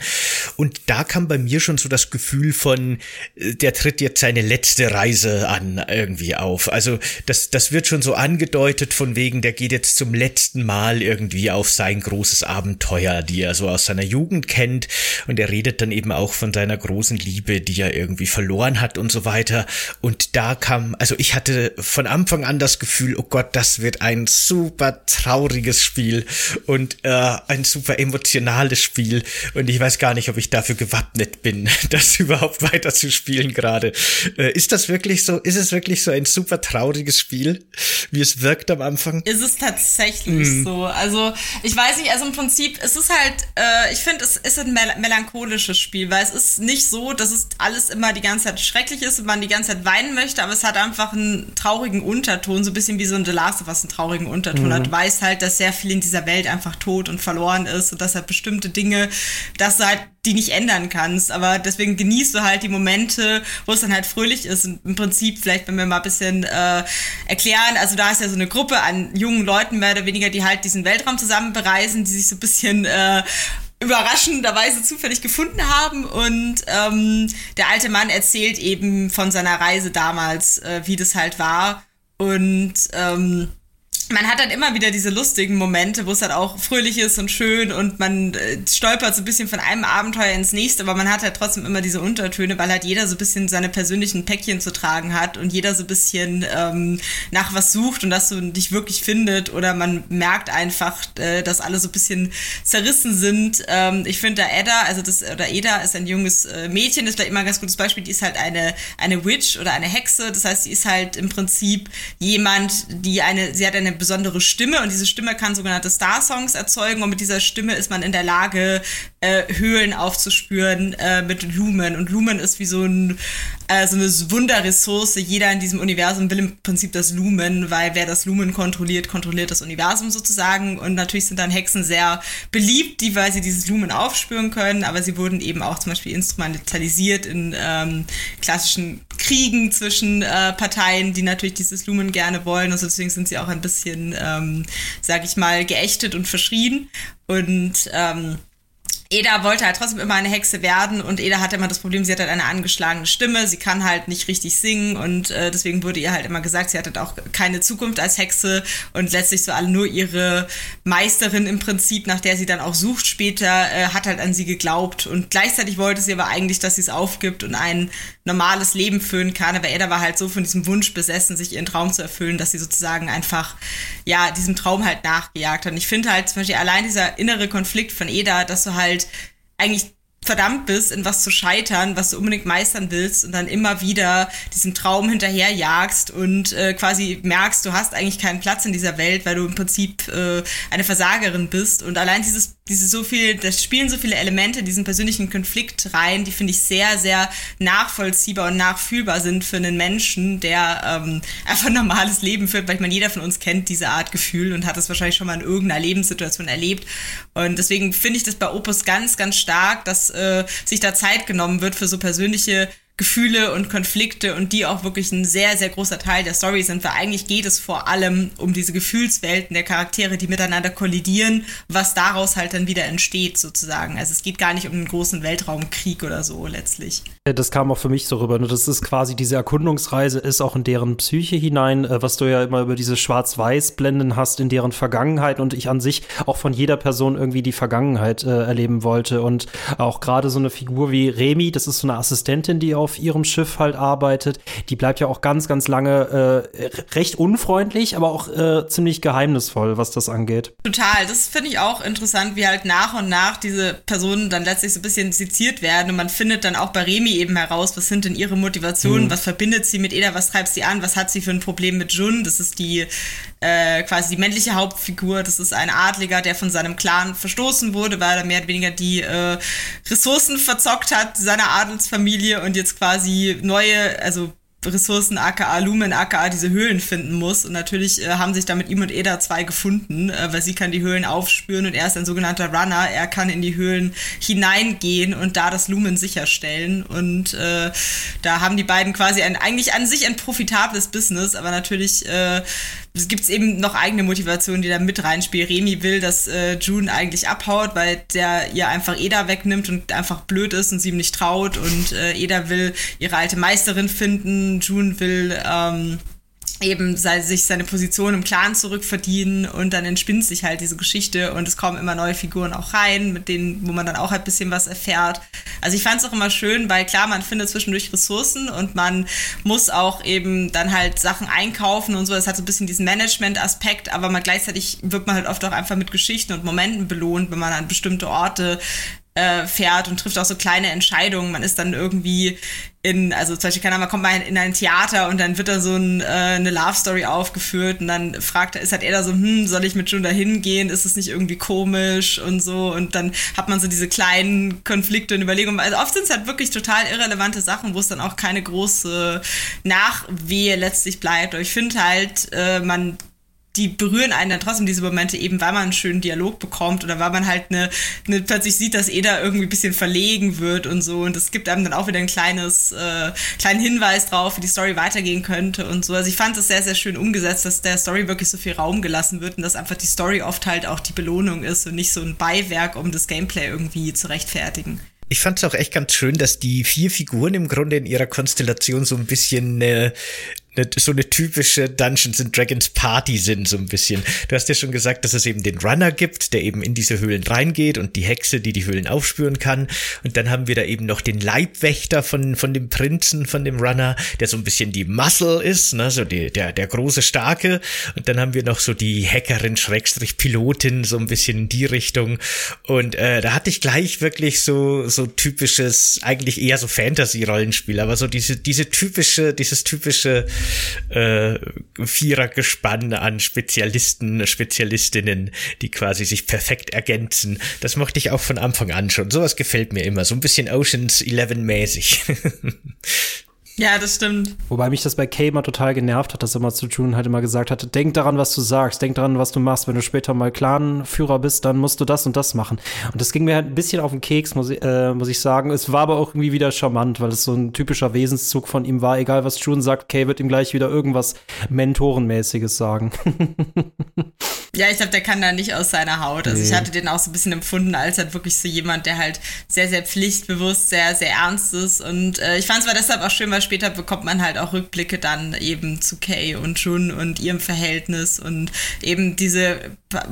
Und da kam bei mir schon so das Gefühl von, äh, der tritt jetzt seine letzte Reise an irgendwie auf. Also das, das wird schon so angedeutet von wegen, der geht jetzt zum letzten Mal irgendwie auf sein großes Abenteuer, die er so aus seiner Jugend kennt. Und er redet dann eben auch von seiner großen Liebe, die er irgendwie verloren hat und so weiter. Und da kam, also ich hatte von Anfang an das Gefühl, oh Gott, das wird ein super trauriges Spiel und äh, ein super emotionales Spiel. Und ich weiß gar nicht, ob ich dafür gewappnet bin, das überhaupt weiter zu spielen gerade. Äh, ist das wirklich so? Ist es wirklich so ein super trauriges Spiel, wie es wirkt am Anfang? Ist es tatsächlich mm. so? Also ich weiß nicht. Also im Prinzip, es ist halt, äh, ich finde, es ist ein mel melancholisches Spiel, weil es ist nicht so, dass es alles immer die ganze Zeit schrecklich ist und man die ganze Zeit weinen möchte, aber es hat einfach einen traurigen Unterton, so ein bisschen wie so ein The Last of Us einen traurigen Unterton mhm. hat. Weiß halt, dass sehr viel in dieser Welt einfach tot und verloren ist und dass halt bestimmte Dinge, dass halt die nicht ändern kannst. Aber deswegen genießt du halt die Momente, wo es dann halt fröhlich ist. Und im Prinzip, vielleicht, wenn wir mal ein bisschen äh, erklären, also da ist ja so eine Gruppe an jungen Leuten, mehr oder weniger, die halt diesen Weltraum zusammen bereisen, die sich so ein bisschen äh, überraschenderweise zufällig gefunden haben. Und ähm, der alte Mann erzählt eben von seiner Reise damals, äh, wie das halt war. Und ähm, man hat dann immer wieder diese lustigen Momente, wo es halt auch fröhlich ist und schön und man äh, stolpert so ein bisschen von einem Abenteuer ins nächste, aber man hat halt trotzdem immer diese Untertöne, weil halt jeder so ein bisschen seine persönlichen Päckchen zu tragen hat und jeder so ein bisschen ähm, nach was sucht und das so nicht wirklich findet oder man merkt einfach, äh, dass alle so ein bisschen zerrissen sind. Ähm, ich finde da Edda, also das, oder Eda ist ein junges äh, Mädchen, ist vielleicht immer ein ganz gutes Beispiel, die ist halt eine, eine Witch oder eine Hexe, das heißt, sie ist halt im Prinzip jemand, die eine, sie hat eine besondere Stimme und diese Stimme kann sogenannte Star-Songs erzeugen und mit dieser Stimme ist man in der Lage, äh, Höhlen aufzuspüren äh, mit Lumen. Und Lumen ist wie so, ein, äh, so eine Wunderressource. Jeder in diesem Universum will im Prinzip das Lumen, weil wer das Lumen kontrolliert, kontrolliert das Universum sozusagen. Und natürlich sind dann Hexen sehr beliebt, die, weil sie dieses Lumen aufspüren können, aber sie wurden eben auch zum Beispiel instrumentalisiert in ähm, klassischen Kriegen zwischen äh, Parteien, die natürlich dieses Lumen gerne wollen. Also deswegen sind sie auch ein bisschen, ähm, sag ich mal, geächtet und verschrien. Und ähm, Eda wollte halt trotzdem immer eine Hexe werden und Eda hatte immer das Problem, sie hat halt eine angeschlagene Stimme, sie kann halt nicht richtig singen und äh, deswegen wurde ihr halt immer gesagt, sie hat halt auch keine Zukunft als Hexe und letztlich so alle nur ihre Meisterin im Prinzip, nach der sie dann auch sucht später, äh, hat halt an sie geglaubt und gleichzeitig wollte sie aber eigentlich, dass sie es aufgibt und ein normales Leben führen kann, aber Eda war halt so von diesem Wunsch besessen, sich ihren Traum zu erfüllen, dass sie sozusagen einfach, ja, diesem Traum halt nachgejagt hat. Und ich finde halt zum Beispiel allein dieser innere Konflikt von Eda, dass du halt eigentlich verdammt bist, in was zu scheitern, was du unbedingt meistern willst und dann immer wieder diesem Traum hinterherjagst und äh, quasi merkst, du hast eigentlich keinen Platz in dieser Welt, weil du im Prinzip äh, eine Versagerin bist. Und allein dieses, diese so viel, das spielen so viele Elemente, diesen persönlichen Konflikt rein, die finde ich sehr, sehr nachvollziehbar und nachfühlbar sind für einen Menschen, der ähm, einfach ein normales Leben führt, weil ich meine, jeder von uns kennt diese Art Gefühl und hat es wahrscheinlich schon mal in irgendeiner Lebenssituation erlebt. Und deswegen finde ich das bei Opus ganz, ganz stark, dass äh, sich da Zeit genommen wird für so persönliche Gefühle und Konflikte und die auch wirklich ein sehr, sehr großer Teil der Story sind, weil eigentlich geht es vor allem um diese Gefühlswelten der Charaktere, die miteinander kollidieren, was daraus halt dann wieder entsteht sozusagen. Also es geht gar nicht um einen großen Weltraumkrieg oder so letztlich. Das kam auch für mich so rüber. Ne? Das ist quasi diese Erkundungsreise ist auch in deren Psyche hinein, äh, was du ja immer über diese Schwarz-Weiß-Blenden hast in deren Vergangenheit und ich an sich auch von jeder Person irgendwie die Vergangenheit äh, erleben wollte und auch gerade so eine Figur wie Remi, das ist so eine Assistentin, die auf auf ihrem Schiff halt arbeitet. Die bleibt ja auch ganz, ganz lange äh, recht unfreundlich, aber auch äh, ziemlich geheimnisvoll, was das angeht. Total. Das finde ich auch interessant, wie halt nach und nach diese Personen dann letztlich so ein bisschen seziert werden und man findet dann auch bei Remi eben heraus, was sind denn ihre Motivationen, mhm. was verbindet sie mit Eda, was treibt sie an, was hat sie für ein Problem mit Jun, das ist die äh, quasi die männliche Hauptfigur, das ist ein Adliger, der von seinem Clan verstoßen wurde, weil er mehr oder weniger die äh, Ressourcen verzockt hat seiner Adelsfamilie und jetzt quasi neue, also Ressourcen aka Lumen aka diese Höhlen finden muss. Und natürlich äh, haben sich da mit ihm und Eda zwei gefunden, äh, weil sie kann die Höhlen aufspüren und er ist ein sogenannter Runner. Er kann in die Höhlen hineingehen und da das Lumen sicherstellen. Und äh, da haben die beiden quasi ein, eigentlich an sich ein profitables Business, aber natürlich äh, es gibt eben noch eigene Motivationen, die da mit reinspielen. Remy will, dass äh, June eigentlich abhaut, weil der ihr einfach Eda wegnimmt und einfach blöd ist und sie ihm nicht traut. Und äh, Eda will ihre alte Meisterin finden. June will ähm, eben sei, sich seine Position im Clan zurückverdienen und dann entspinnt sich halt diese Geschichte und es kommen immer neue Figuren auch rein, mit denen, wo man dann auch ein bisschen was erfährt. Also ich fand es auch immer schön, weil klar, man findet zwischendurch Ressourcen und man muss auch eben dann halt Sachen einkaufen und so. Das hat so ein bisschen diesen Management-Aspekt, aber man gleichzeitig wird man halt oft auch einfach mit Geschichten und Momenten belohnt, wenn man an bestimmte Orte äh, fährt und trifft auch so kleine Entscheidungen. Man ist dann irgendwie in, also zum Beispiel, keine Ahnung, man kommt mal in ein Theater und dann wird da so ein, äh, eine Love Story aufgeführt und dann fragt er, ist halt er da so, hm, soll ich mit June da hingehen? Ist es nicht irgendwie komisch und so? Und dann hat man so diese kleinen Konflikte und Überlegungen. Also oft sind es halt wirklich total irrelevante Sachen, wo es dann auch keine große Nachwehe letztlich bleibt. Aber ich finde halt, äh, man die berühren einen dann trotzdem diese Momente eben, weil man einen schönen Dialog bekommt oder weil man halt eine, eine plötzlich sieht, dass Eda irgendwie ein bisschen verlegen wird und so und es gibt einem dann auch wieder ein kleines äh, kleinen Hinweis drauf, wie die Story weitergehen könnte und so. Also ich fand es sehr sehr schön umgesetzt, dass der Story wirklich so viel Raum gelassen wird und dass einfach die Story oft halt auch die Belohnung ist und nicht so ein Beiwerk, um das Gameplay irgendwie zu rechtfertigen. Ich fand es auch echt ganz schön, dass die vier Figuren im Grunde in ihrer Konstellation so ein bisschen äh, eine, so eine typische Dungeons and Dragons Party sind, so ein bisschen. Du hast ja schon gesagt, dass es eben den Runner gibt, der eben in diese Höhlen reingeht und die Hexe, die die Höhlen aufspüren kann. Und dann haben wir da eben noch den Leibwächter von, von dem Prinzen, von dem Runner, der so ein bisschen die Muscle ist, ne, so die, der, der große Starke. Und dann haben wir noch so die Hackerin, Schrägstrich Pilotin, so ein bisschen in die Richtung. Und äh, da hatte ich gleich wirklich so, so typisches, eigentlich eher so Fantasy-Rollenspiel, aber so diese, diese typische, dieses typische äh, Vierergespann an Spezialisten, Spezialistinnen, die quasi sich perfekt ergänzen. Das mochte ich auch von Anfang an schon. Sowas gefällt mir immer. So ein bisschen Oceans 11 mäßig. Ja, das stimmt. Wobei mich das bei Kay immer total genervt hat, dass er immer zu June halt immer gesagt hatte, denk daran, was du sagst, denk daran, was du machst. Wenn du später mal Clanführer bist, dann musst du das und das machen. Und das ging mir halt ein bisschen auf den Keks, muss ich, äh, muss ich sagen. Es war aber auch irgendwie wieder charmant, weil es so ein typischer Wesenszug von ihm war. Egal, was June sagt, Kay wird ihm gleich wieder irgendwas Mentorenmäßiges sagen. ja, ich glaube, der kann da nicht aus seiner Haut. Also nee. ich hatte den auch so ein bisschen empfunden als halt wirklich so jemand, der halt sehr, sehr pflichtbewusst, sehr, sehr ernst ist. Und äh, ich fand es war deshalb auch schön, weil später bekommt man halt auch Rückblicke dann eben zu Kay und Jun und ihrem Verhältnis und eben diese,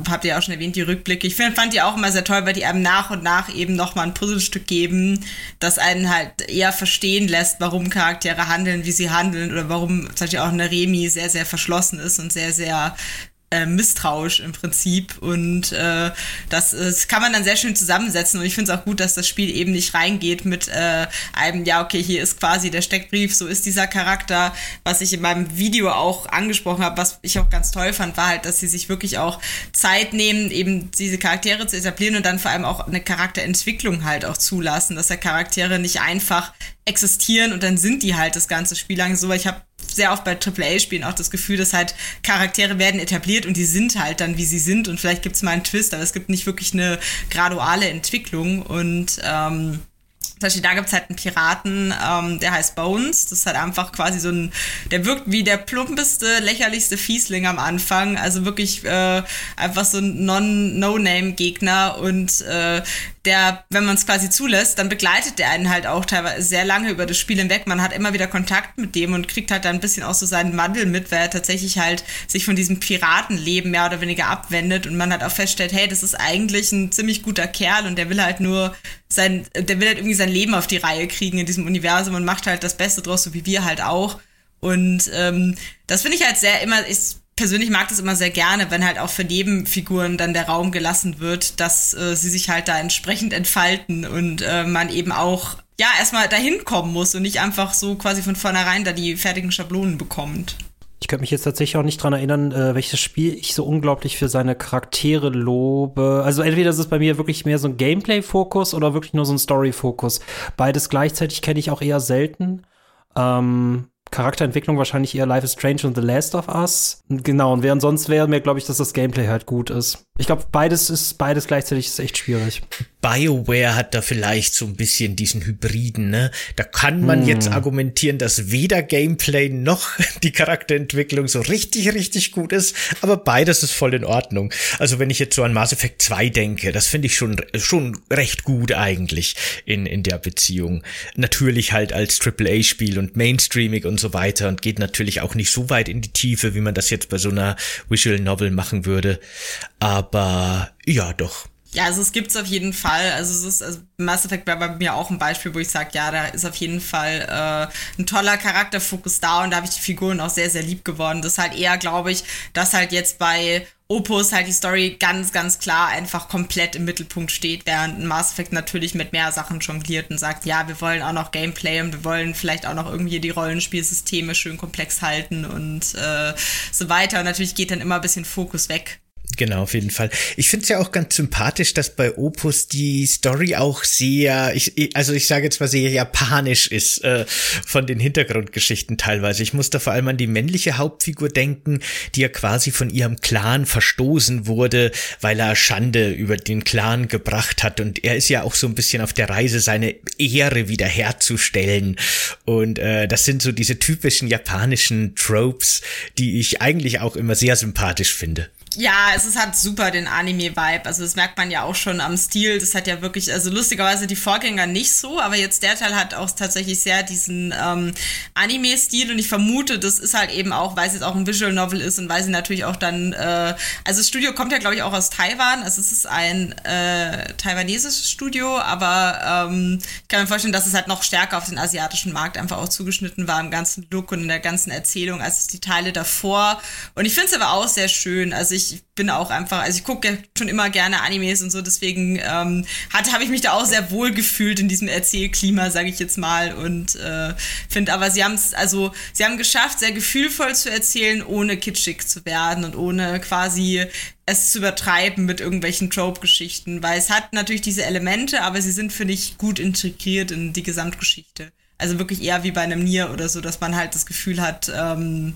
habt ihr auch schon erwähnt, die Rückblicke. Ich find, fand die auch immer sehr toll, weil die einem nach und nach eben nochmal ein Puzzlestück geben, das einen halt eher verstehen lässt, warum Charaktere handeln, wie sie handeln oder warum zum Beispiel auch eine Remi sehr, sehr verschlossen ist und sehr, sehr äh, misstrauisch im Prinzip. Und äh, das, das kann man dann sehr schön zusammensetzen. Und ich finde es auch gut, dass das Spiel eben nicht reingeht mit äh, einem, ja, okay, hier ist quasi der Steckbrief, so ist dieser Charakter. Was ich in meinem Video auch angesprochen habe, was ich auch ganz toll fand, war halt, dass sie sich wirklich auch Zeit nehmen, eben diese Charaktere zu etablieren und dann vor allem auch eine Charakterentwicklung halt auch zulassen, dass der Charaktere nicht einfach existieren und dann sind die halt das ganze Spiel lang so. Ich habe sehr oft bei AAA-Spielen auch das Gefühl, dass halt Charaktere werden etabliert und die sind halt dann, wie sie sind und vielleicht gibt es mal einen Twist, aber es gibt nicht wirklich eine graduale Entwicklung und ähm, Zum Beispiel, da gibt's halt einen Piraten, ähm, der heißt Bones. Das ist halt einfach quasi so ein, der wirkt wie der plumpeste, lächerlichste Fiesling am Anfang. Also wirklich äh, einfach so ein Non-No-Name-Gegner und äh, der, wenn man es quasi zulässt, dann begleitet der einen halt auch teilweise sehr lange über das Spiel hinweg. Man hat immer wieder Kontakt mit dem und kriegt halt dann ein bisschen auch so seinen Mandel mit, weil er tatsächlich halt sich von diesem Piratenleben mehr oder weniger abwendet und man halt auch feststellt, hey, das ist eigentlich ein ziemlich guter Kerl und der will halt nur sein, der will halt irgendwie sein Leben auf die Reihe kriegen in diesem Universum und macht halt das Beste draus, so wie wir halt auch. Und ähm, das finde ich halt sehr immer, ist persönlich mag das immer sehr gerne, wenn halt auch für Nebenfiguren dann der Raum gelassen wird, dass äh, sie sich halt da entsprechend entfalten und äh, man eben auch ja erstmal dahin kommen muss und nicht einfach so quasi von vornherein da die fertigen Schablonen bekommt. Ich könnte mich jetzt tatsächlich auch nicht dran erinnern, äh, welches Spiel ich so unglaublich für seine Charaktere lobe. Also entweder ist es bei mir wirklich mehr so ein Gameplay-Fokus oder wirklich nur so ein Story-Fokus. Beides gleichzeitig kenne ich auch eher selten. Ähm, Charakterentwicklung wahrscheinlich eher Life is Strange und The Last of Us. Genau, und während sonst wäre mir, glaube ich, dass das Gameplay halt gut ist. Ich glaube, beides ist, beides gleichzeitig ist echt schwierig. BioWare hat da vielleicht so ein bisschen diesen Hybriden, ne? Da kann man hm. jetzt argumentieren, dass weder Gameplay noch die Charakterentwicklung so richtig, richtig gut ist, aber beides ist voll in Ordnung. Also wenn ich jetzt so an Mass Effect 2 denke, das finde ich schon, schon recht gut eigentlich in, in der Beziehung. Natürlich halt als AAA-Spiel und Mainstreaming und so weiter und geht natürlich auch nicht so weit in die Tiefe, wie man das jetzt bei so einer Visual Novel machen würde. Aber ja, doch. Ja, also es gibt's auf jeden Fall. Also es ist, also Mass Effect war bei mir auch ein Beispiel, wo ich sage, ja, da ist auf jeden Fall äh, ein toller Charakterfokus da und da habe ich die Figuren auch sehr, sehr lieb geworden. Das ist halt eher, glaube ich, dass halt jetzt bei Opus halt die Story ganz, ganz klar einfach komplett im Mittelpunkt steht, während Mass Effect natürlich mit mehr Sachen jongliert und sagt, ja, wir wollen auch noch Gameplay und wir wollen vielleicht auch noch irgendwie die Rollenspielsysteme schön komplex halten und äh, so weiter. Und natürlich geht dann immer ein bisschen Fokus weg Genau, auf jeden Fall. Ich finde es ja auch ganz sympathisch, dass bei Opus die Story auch sehr, ich, also ich sage jetzt mal sehr japanisch ist äh, von den Hintergrundgeschichten teilweise. Ich muss da vor allem an die männliche Hauptfigur denken, die ja quasi von ihrem Clan verstoßen wurde, weil er Schande über den Clan gebracht hat. Und er ist ja auch so ein bisschen auf der Reise, seine Ehre wiederherzustellen. Und äh, das sind so diese typischen japanischen Tropes, die ich eigentlich auch immer sehr sympathisch finde. Ja, es ist halt super den Anime-Vibe. Also das merkt man ja auch schon am Stil. Das hat ja wirklich, also lustigerweise die Vorgänger nicht so, aber jetzt der Teil hat auch tatsächlich sehr diesen ähm, Anime-Stil und ich vermute, das ist halt eben auch, weil es jetzt auch ein Visual Novel ist und weil sie natürlich auch dann, äh, also das Studio kommt ja glaube ich auch aus Taiwan. Also es ist ein äh, taiwanesisches Studio, aber ähm, ich kann mir vorstellen, dass es halt noch stärker auf den asiatischen Markt einfach auch zugeschnitten war im ganzen Look und in der ganzen Erzählung als die Teile davor. Und ich finde es aber auch sehr schön. Also ich ich bin auch einfach, also ich gucke schon immer gerne Animes und so, deswegen ähm, habe ich mich da auch sehr wohl gefühlt in diesem Erzählklima, sage ich jetzt mal. Und äh, finde aber, sie haben es, also sie haben geschafft, sehr gefühlvoll zu erzählen, ohne kitschig zu werden und ohne quasi es zu übertreiben mit irgendwelchen Trope-Geschichten, weil es hat natürlich diese Elemente, aber sie sind, finde ich, gut integriert in die Gesamtgeschichte. Also wirklich eher wie bei einem Nier oder so, dass man halt das Gefühl hat, ähm,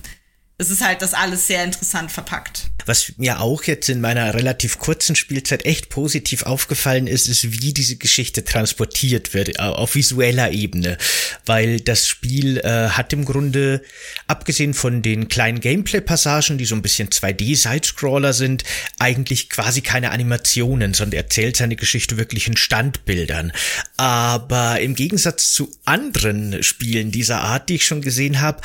es ist halt das alles sehr interessant verpackt. Was mir auch jetzt in meiner relativ kurzen Spielzeit echt positiv aufgefallen ist, ist, wie diese Geschichte transportiert wird, auf visueller Ebene. Weil das Spiel äh, hat im Grunde, abgesehen von den kleinen Gameplay-Passagen, die so ein bisschen 2D-Sidescroller sind, eigentlich quasi keine Animationen, sondern erzählt seine Geschichte wirklich in Standbildern. Aber im Gegensatz zu anderen Spielen dieser Art, die ich schon gesehen habe,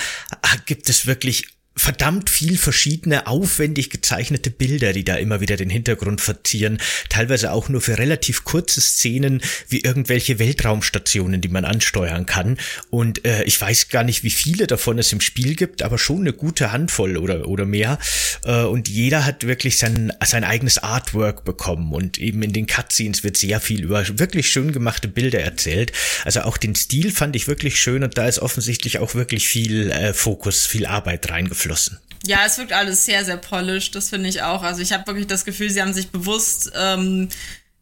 gibt es wirklich verdammt viel verschiedene, aufwendig gezeichnete Bilder, die da immer wieder den Hintergrund verzieren, teilweise auch nur für relativ kurze Szenen wie irgendwelche Weltraumstationen, die man ansteuern kann. Und äh, ich weiß gar nicht, wie viele davon es im Spiel gibt, aber schon eine gute Handvoll oder, oder mehr. Äh, und jeder hat wirklich sein, sein eigenes Artwork bekommen. Und eben in den Cutscenes wird sehr viel über wirklich schön gemachte Bilder erzählt. Also auch den Stil fand ich wirklich schön und da ist offensichtlich auch wirklich viel äh, Fokus, viel Arbeit reingeflossen abgeschlossen. Ja, es wirkt alles sehr, sehr polished, das finde ich auch. Also ich habe wirklich das Gefühl, sie haben sich bewusst ähm,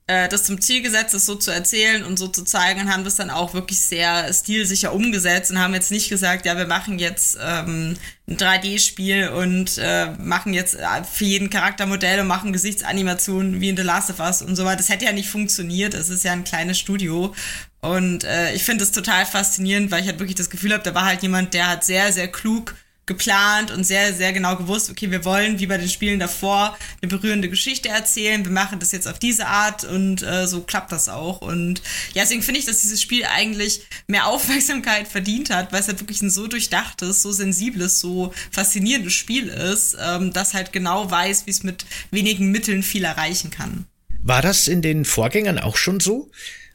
äh, das zum Ziel gesetzt, das so zu erzählen und so zu zeigen und haben das dann auch wirklich sehr stilsicher umgesetzt und haben jetzt nicht gesagt, ja, wir machen jetzt ähm, ein 3D-Spiel und äh, machen jetzt äh, für jeden Charakter Modell und machen Gesichtsanimationen wie in The Last of Us und so weiter. Das hätte ja nicht funktioniert. Es ist ja ein kleines Studio Und äh, ich finde es total faszinierend, weil ich halt wirklich das Gefühl habe, da war halt jemand, der hat sehr, sehr klug geplant und sehr, sehr genau gewusst, okay, wir wollen wie bei den Spielen davor eine berührende Geschichte erzählen, wir machen das jetzt auf diese Art und äh, so klappt das auch. Und ja, deswegen finde ich, dass dieses Spiel eigentlich mehr Aufmerksamkeit verdient hat, weil es halt wirklich ein so durchdachtes, so sensibles, so faszinierendes Spiel ist, ähm, das halt genau weiß, wie es mit wenigen Mitteln viel erreichen kann. War das in den Vorgängern auch schon so?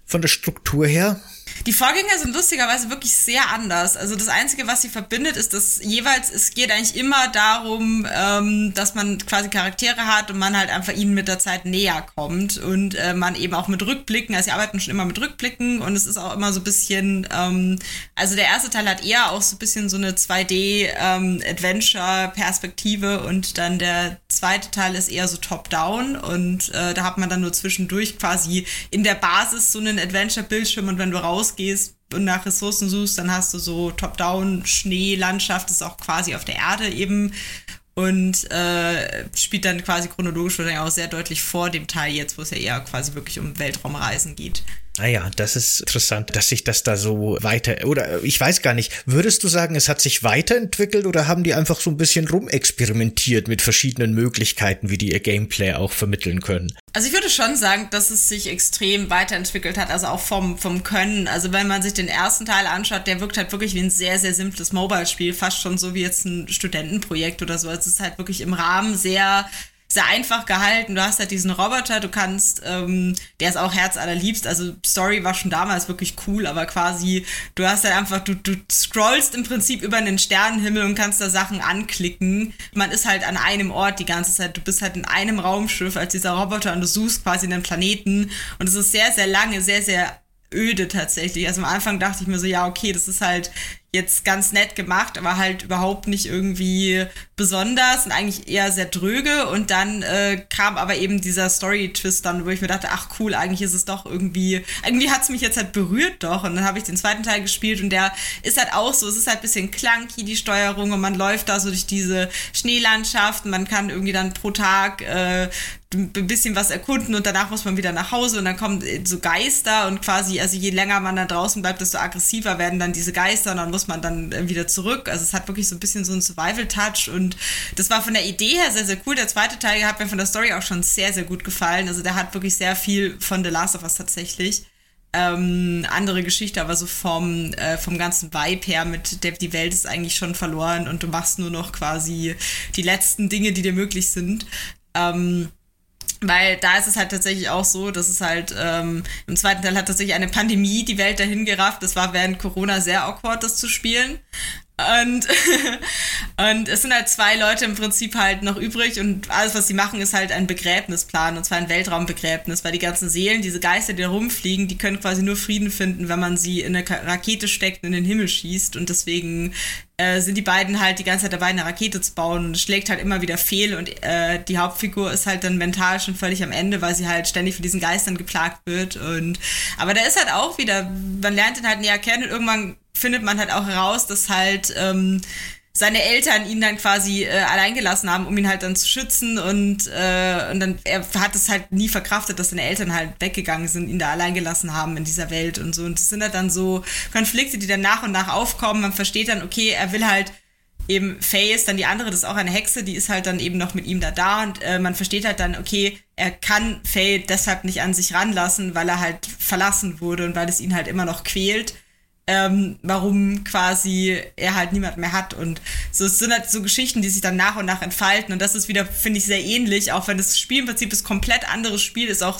Von der Struktur her? Die Vorgänger sind lustigerweise wirklich sehr anders. Also das Einzige, was sie verbindet, ist, dass jeweils, es geht eigentlich immer darum, ähm, dass man quasi Charaktere hat und man halt einfach ihnen mit der Zeit näher kommt und äh, man eben auch mit Rückblicken, also sie arbeiten schon immer mit Rückblicken und es ist auch immer so ein bisschen, ähm, also der erste Teil hat eher auch so ein bisschen so eine 2D-Adventure-Perspektive ähm, und dann der zweite Teil ist eher so top-down und äh, da hat man dann nur zwischendurch quasi in der Basis so einen Adventure-Bildschirm und wenn du raus rausgehst und nach Ressourcen suchst, dann hast du so Top-Down, Schneelandschaft, das ist auch quasi auf der Erde eben und äh, spielt dann quasi chronologisch wahrscheinlich auch sehr deutlich vor dem Teil jetzt, wo es ja eher quasi wirklich um Weltraumreisen geht. Ah ja, das ist interessant, dass sich das da so weiter, oder ich weiß gar nicht, würdest du sagen, es hat sich weiterentwickelt oder haben die einfach so ein bisschen rumexperimentiert mit verschiedenen Möglichkeiten, wie die ihr Gameplay auch vermitteln können? Also ich würde schon sagen, dass es sich extrem weiterentwickelt hat, also auch vom, vom Können. Also wenn man sich den ersten Teil anschaut, der wirkt halt wirklich wie ein sehr, sehr simples Mobile-Spiel, fast schon so wie jetzt ein Studentenprojekt oder so. Es ist halt wirklich im Rahmen sehr sehr einfach gehalten. Du hast halt diesen Roboter, du kannst, ähm, der ist auch herzallerliebst. Also Story war schon damals wirklich cool, aber quasi, du hast halt einfach, du, du scrollst im Prinzip über den Sternenhimmel und kannst da Sachen anklicken. Man ist halt an einem Ort die ganze Zeit. Du bist halt in einem Raumschiff als dieser Roboter und du suchst quasi einen Planeten. Und es ist sehr, sehr lange, sehr, sehr öde tatsächlich. Also am Anfang dachte ich mir so, ja, okay, das ist halt jetzt ganz nett gemacht, aber halt überhaupt nicht irgendwie besonders und eigentlich eher sehr dröge. Und dann äh, kam aber eben dieser Story-Twist dann, wo ich mir dachte, ach cool, eigentlich ist es doch irgendwie, irgendwie hat es mich jetzt halt berührt doch. Und dann habe ich den zweiten Teil gespielt und der ist halt auch so, es ist halt ein bisschen clunky, die Steuerung, und man läuft da so durch diese Schneelandschaften, man kann irgendwie dann pro Tag äh, ein bisschen was erkunden und danach muss man wieder nach Hause und dann kommen so Geister und quasi, also je länger man da draußen bleibt, desto aggressiver werden dann diese Geister und dann muss man dann äh, wieder zurück. Also es hat wirklich so ein bisschen so einen Survival-Touch und das war von der Idee her sehr, sehr cool. Der zweite Teil hat mir von der Story auch schon sehr, sehr gut gefallen. Also der hat wirklich sehr viel von The Last of Us tatsächlich. Ähm, andere Geschichte, aber so vom, äh, vom ganzen Vibe her mit der, die Welt ist eigentlich schon verloren und du machst nur noch quasi die letzten Dinge, die dir möglich sind. Ähm, weil da ist es halt tatsächlich auch so, dass es halt ähm, im zweiten Teil hat tatsächlich eine Pandemie die Welt dahin gerafft. Das war während Corona sehr awkward, das zu spielen. Und, und es sind halt zwei Leute im Prinzip halt noch übrig und alles, was sie machen, ist halt ein Begräbnisplan und zwar ein Weltraumbegräbnis, weil die ganzen Seelen, diese Geister, die da rumfliegen, die können quasi nur Frieden finden, wenn man sie in eine Rakete steckt und in den Himmel schießt. Und deswegen äh, sind die beiden halt die ganze Zeit dabei, eine Rakete zu bauen. Und schlägt halt immer wieder fehl und äh, die Hauptfigur ist halt dann mental schon völlig am Ende, weil sie halt ständig von diesen Geistern geplagt wird. Und aber da ist halt auch wieder, man lernt ihn halt näher kennen und irgendwann findet man halt auch heraus, dass halt ähm, seine Eltern ihn dann quasi äh, allein haben, um ihn halt dann zu schützen und, äh, und dann er hat es halt nie verkraftet, dass seine Eltern halt weggegangen sind, ihn da allein gelassen haben in dieser Welt und so. Und das sind halt dann so Konflikte, die dann nach und nach aufkommen. Man versteht dann, okay, er will halt eben Faye ist dann die andere, das ist auch eine Hexe, die ist halt dann eben noch mit ihm da da und äh, man versteht halt dann, okay, er kann Faye deshalb nicht an sich ranlassen, weil er halt verlassen wurde und weil es ihn halt immer noch quält ähm, warum quasi er halt niemand mehr hat. Und so es sind halt so Geschichten, die sich dann nach und nach entfalten. Und das ist wieder, finde ich, sehr ähnlich, auch wenn das Spiel im Prinzip das komplett anderes Spiel ist, auch,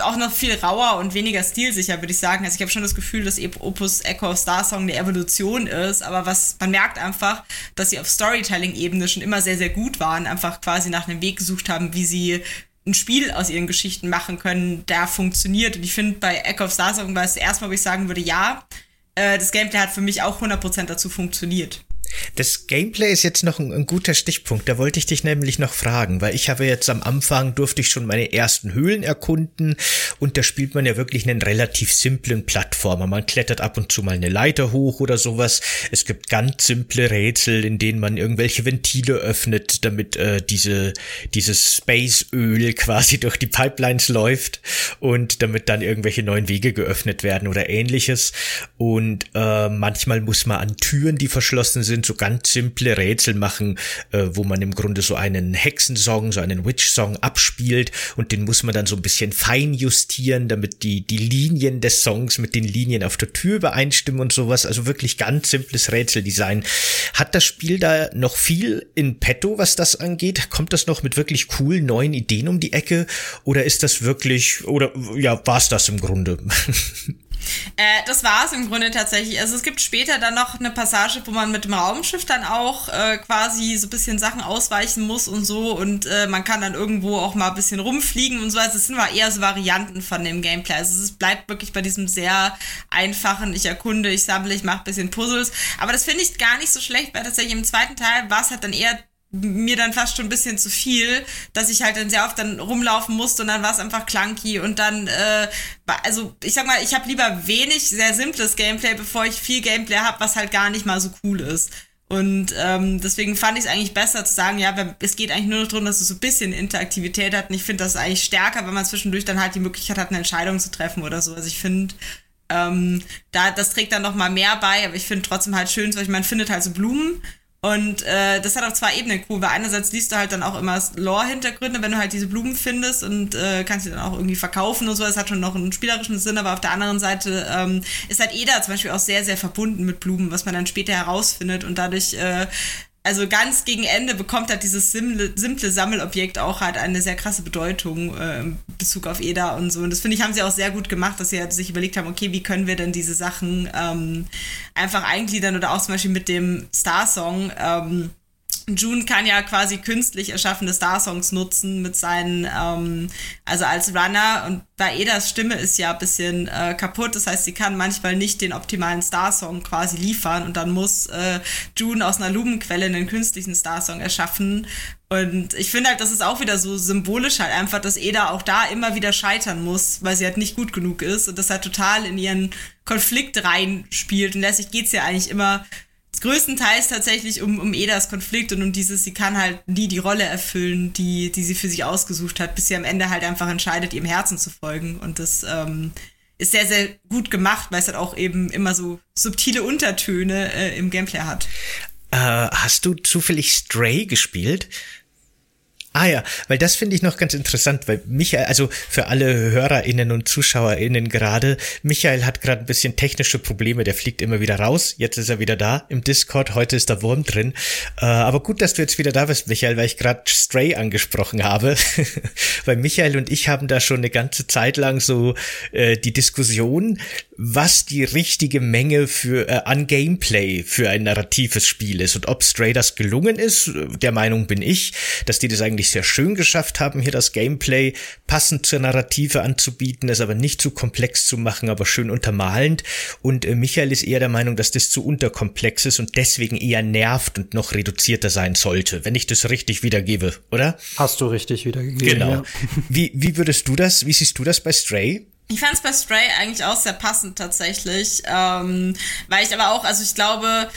auch noch viel rauer und weniger stilsicher, würde ich sagen. Also ich habe schon das Gefühl, dass Opus Echo of Star Song eine Evolution ist, aber was man merkt einfach, dass sie auf Storytelling-Ebene schon immer sehr, sehr gut waren, einfach quasi nach einem Weg gesucht haben, wie sie ein Spiel aus ihren Geschichten machen können, der funktioniert. Und ich finde, bei Echo of Star Song war es erstmal, wo ich sagen würde, ja, das Gameplay hat für mich auch 100% dazu funktioniert. Das Gameplay ist jetzt noch ein, ein, guter Stichpunkt. Da wollte ich dich nämlich noch fragen, weil ich habe jetzt am Anfang durfte ich schon meine ersten Höhlen erkunden und da spielt man ja wirklich einen relativ simplen Plattformer. Man klettert ab und zu mal eine Leiter hoch oder sowas. Es gibt ganz simple Rätsel, in denen man irgendwelche Ventile öffnet, damit äh, diese dieses Spaceöl quasi durch die Pipelines läuft und damit dann irgendwelche neuen Wege geöffnet werden oder ähnliches. Und äh, manchmal muss man an Türen, die verschlossen sind, so ganz simple Rätsel machen, äh, wo man im Grunde so einen Hexensong, so einen Witch-Song abspielt und den muss man dann so ein bisschen fein justieren, damit die, die Linien des Songs mit den Linien auf der Tür übereinstimmen und sowas. Also wirklich ganz simples Rätseldesign. Hat das Spiel da noch viel in petto, was das angeht? Kommt das noch mit wirklich coolen neuen Ideen um die Ecke? Oder ist das wirklich, oder ja, war's das im Grunde? Äh, das war es im Grunde tatsächlich. Also es gibt später dann noch eine Passage, wo man mit dem Raumschiff dann auch äh, quasi so ein bisschen Sachen ausweichen muss und so und äh, man kann dann irgendwo auch mal ein bisschen rumfliegen und so. Also es sind mal eher so Varianten von dem Gameplay. Also es bleibt wirklich bei diesem sehr einfachen, ich erkunde, ich sammle, ich mache ein bisschen Puzzles. Aber das finde ich gar nicht so schlecht, weil tatsächlich im zweiten Teil war es halt dann eher mir dann fast schon ein bisschen zu viel, dass ich halt dann sehr oft dann rumlaufen musste und dann war es einfach clunky und dann, äh, also ich sag mal, ich habe lieber wenig sehr simples Gameplay, bevor ich viel Gameplay habe, was halt gar nicht mal so cool ist. Und ähm, deswegen fand ich es eigentlich besser zu sagen, ja, es geht eigentlich nur noch darum, dass es so ein bisschen Interaktivität hat. Und ich finde das eigentlich stärker, wenn man zwischendurch dann halt die Möglichkeit hat, eine Entscheidung zu treffen oder so. Also ich finde, ähm, da, das trägt dann noch mal mehr bei, aber ich finde trotzdem halt schön, weil man findet halt so Blumen und äh, das hat auf zwei Ebenen cool, weil einerseits liest du halt dann auch immer Lore-Hintergründe, wenn du halt diese Blumen findest und äh, kannst sie dann auch irgendwie verkaufen und so. Das hat schon noch einen spielerischen Sinn, aber auf der anderen Seite ähm, ist halt Eda zum Beispiel auch sehr, sehr verbunden mit Blumen, was man dann später herausfindet und dadurch äh, also ganz gegen Ende bekommt halt dieses simple, simple Sammelobjekt auch halt eine sehr krasse Bedeutung äh, in Bezug auf Eda und so. Und das finde ich, haben sie auch sehr gut gemacht, dass sie halt sich überlegt haben, okay, wie können wir denn diese Sachen ähm, einfach eingliedern oder auch zum Beispiel mit dem Star-Song. Ähm, June kann ja quasi künstlich erschaffene Star-Songs nutzen mit seinen, ähm, also als Runner. Und bei Edas Stimme ist ja ein bisschen äh, kaputt, das heißt, sie kann manchmal nicht den optimalen Star-Song quasi liefern. Und dann muss äh, June aus einer Lumenquelle einen künstlichen Star-Song erschaffen. Und ich finde halt, das ist auch wieder so symbolisch halt einfach, dass Eda auch da immer wieder scheitern muss, weil sie halt nicht gut genug ist und das halt total in ihren Konflikt reinspielt. Und letztlich geht's ja eigentlich immer größtenteils tatsächlich um, um Edas Konflikt und um dieses, sie kann halt nie die Rolle erfüllen, die, die sie für sich ausgesucht hat, bis sie am Ende halt einfach entscheidet, ihrem Herzen zu folgen. Und das ähm, ist sehr, sehr gut gemacht, weil es halt auch eben immer so subtile Untertöne äh, im Gameplay hat. Äh, hast du zufällig Stray gespielt? Ah ja, weil das finde ich noch ganz interessant, weil Michael, also für alle HörerInnen und ZuschauerInnen gerade, Michael hat gerade ein bisschen technische Probleme, der fliegt immer wieder raus. Jetzt ist er wieder da im Discord, heute ist der Wurm drin. Äh, aber gut, dass du jetzt wieder da bist, Michael, weil ich gerade Stray angesprochen habe. weil Michael und ich haben da schon eine ganze Zeit lang so äh, die Diskussion, was die richtige Menge für äh, an Gameplay für ein narratives Spiel ist und ob Stray das gelungen ist. Der Meinung bin ich, dass die das eigentlich eigentlich sehr schön geschafft haben, hier das Gameplay passend zur Narrative anzubieten, es aber nicht zu komplex zu machen, aber schön untermalend. Und äh, Michael ist eher der Meinung, dass das zu unterkomplex ist und deswegen eher nervt und noch reduzierter sein sollte, wenn ich das richtig wiedergebe, oder? Hast du richtig wiedergegeben. Genau. Ja. Wie, wie würdest du das, wie siehst du das bei Stray? Ich fand es bei Stray eigentlich auch sehr passend tatsächlich, ähm, weil ich aber auch, also ich glaube,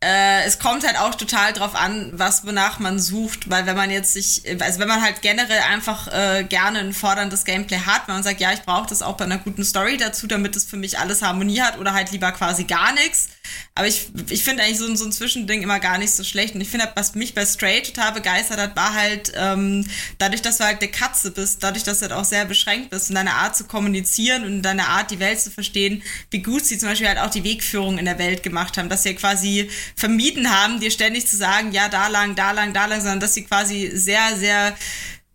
äh, es kommt halt auch total drauf an, was wonach man sucht, weil wenn man jetzt sich, also wenn man halt generell einfach äh, gerne ein forderndes Gameplay hat, wenn man sagt, ja, ich brauche das auch bei einer guten Story dazu, damit es für mich alles Harmonie hat oder halt lieber quasi gar nichts, aber ich, ich finde eigentlich so, so ein Zwischending immer gar nicht so schlecht. Und ich finde, was mich bei Stray total begeistert hat, war halt, ähm, dadurch, dass du halt eine Katze bist, dadurch, dass du halt auch sehr beschränkt bist in deiner Art zu kommunizieren und in deiner Art, die Welt zu verstehen, wie gut sie zum Beispiel halt auch die Wegführung in der Welt gemacht haben, dass sie quasi vermieden haben, dir ständig zu sagen, ja, da lang, da lang, da lang, sondern dass sie quasi sehr, sehr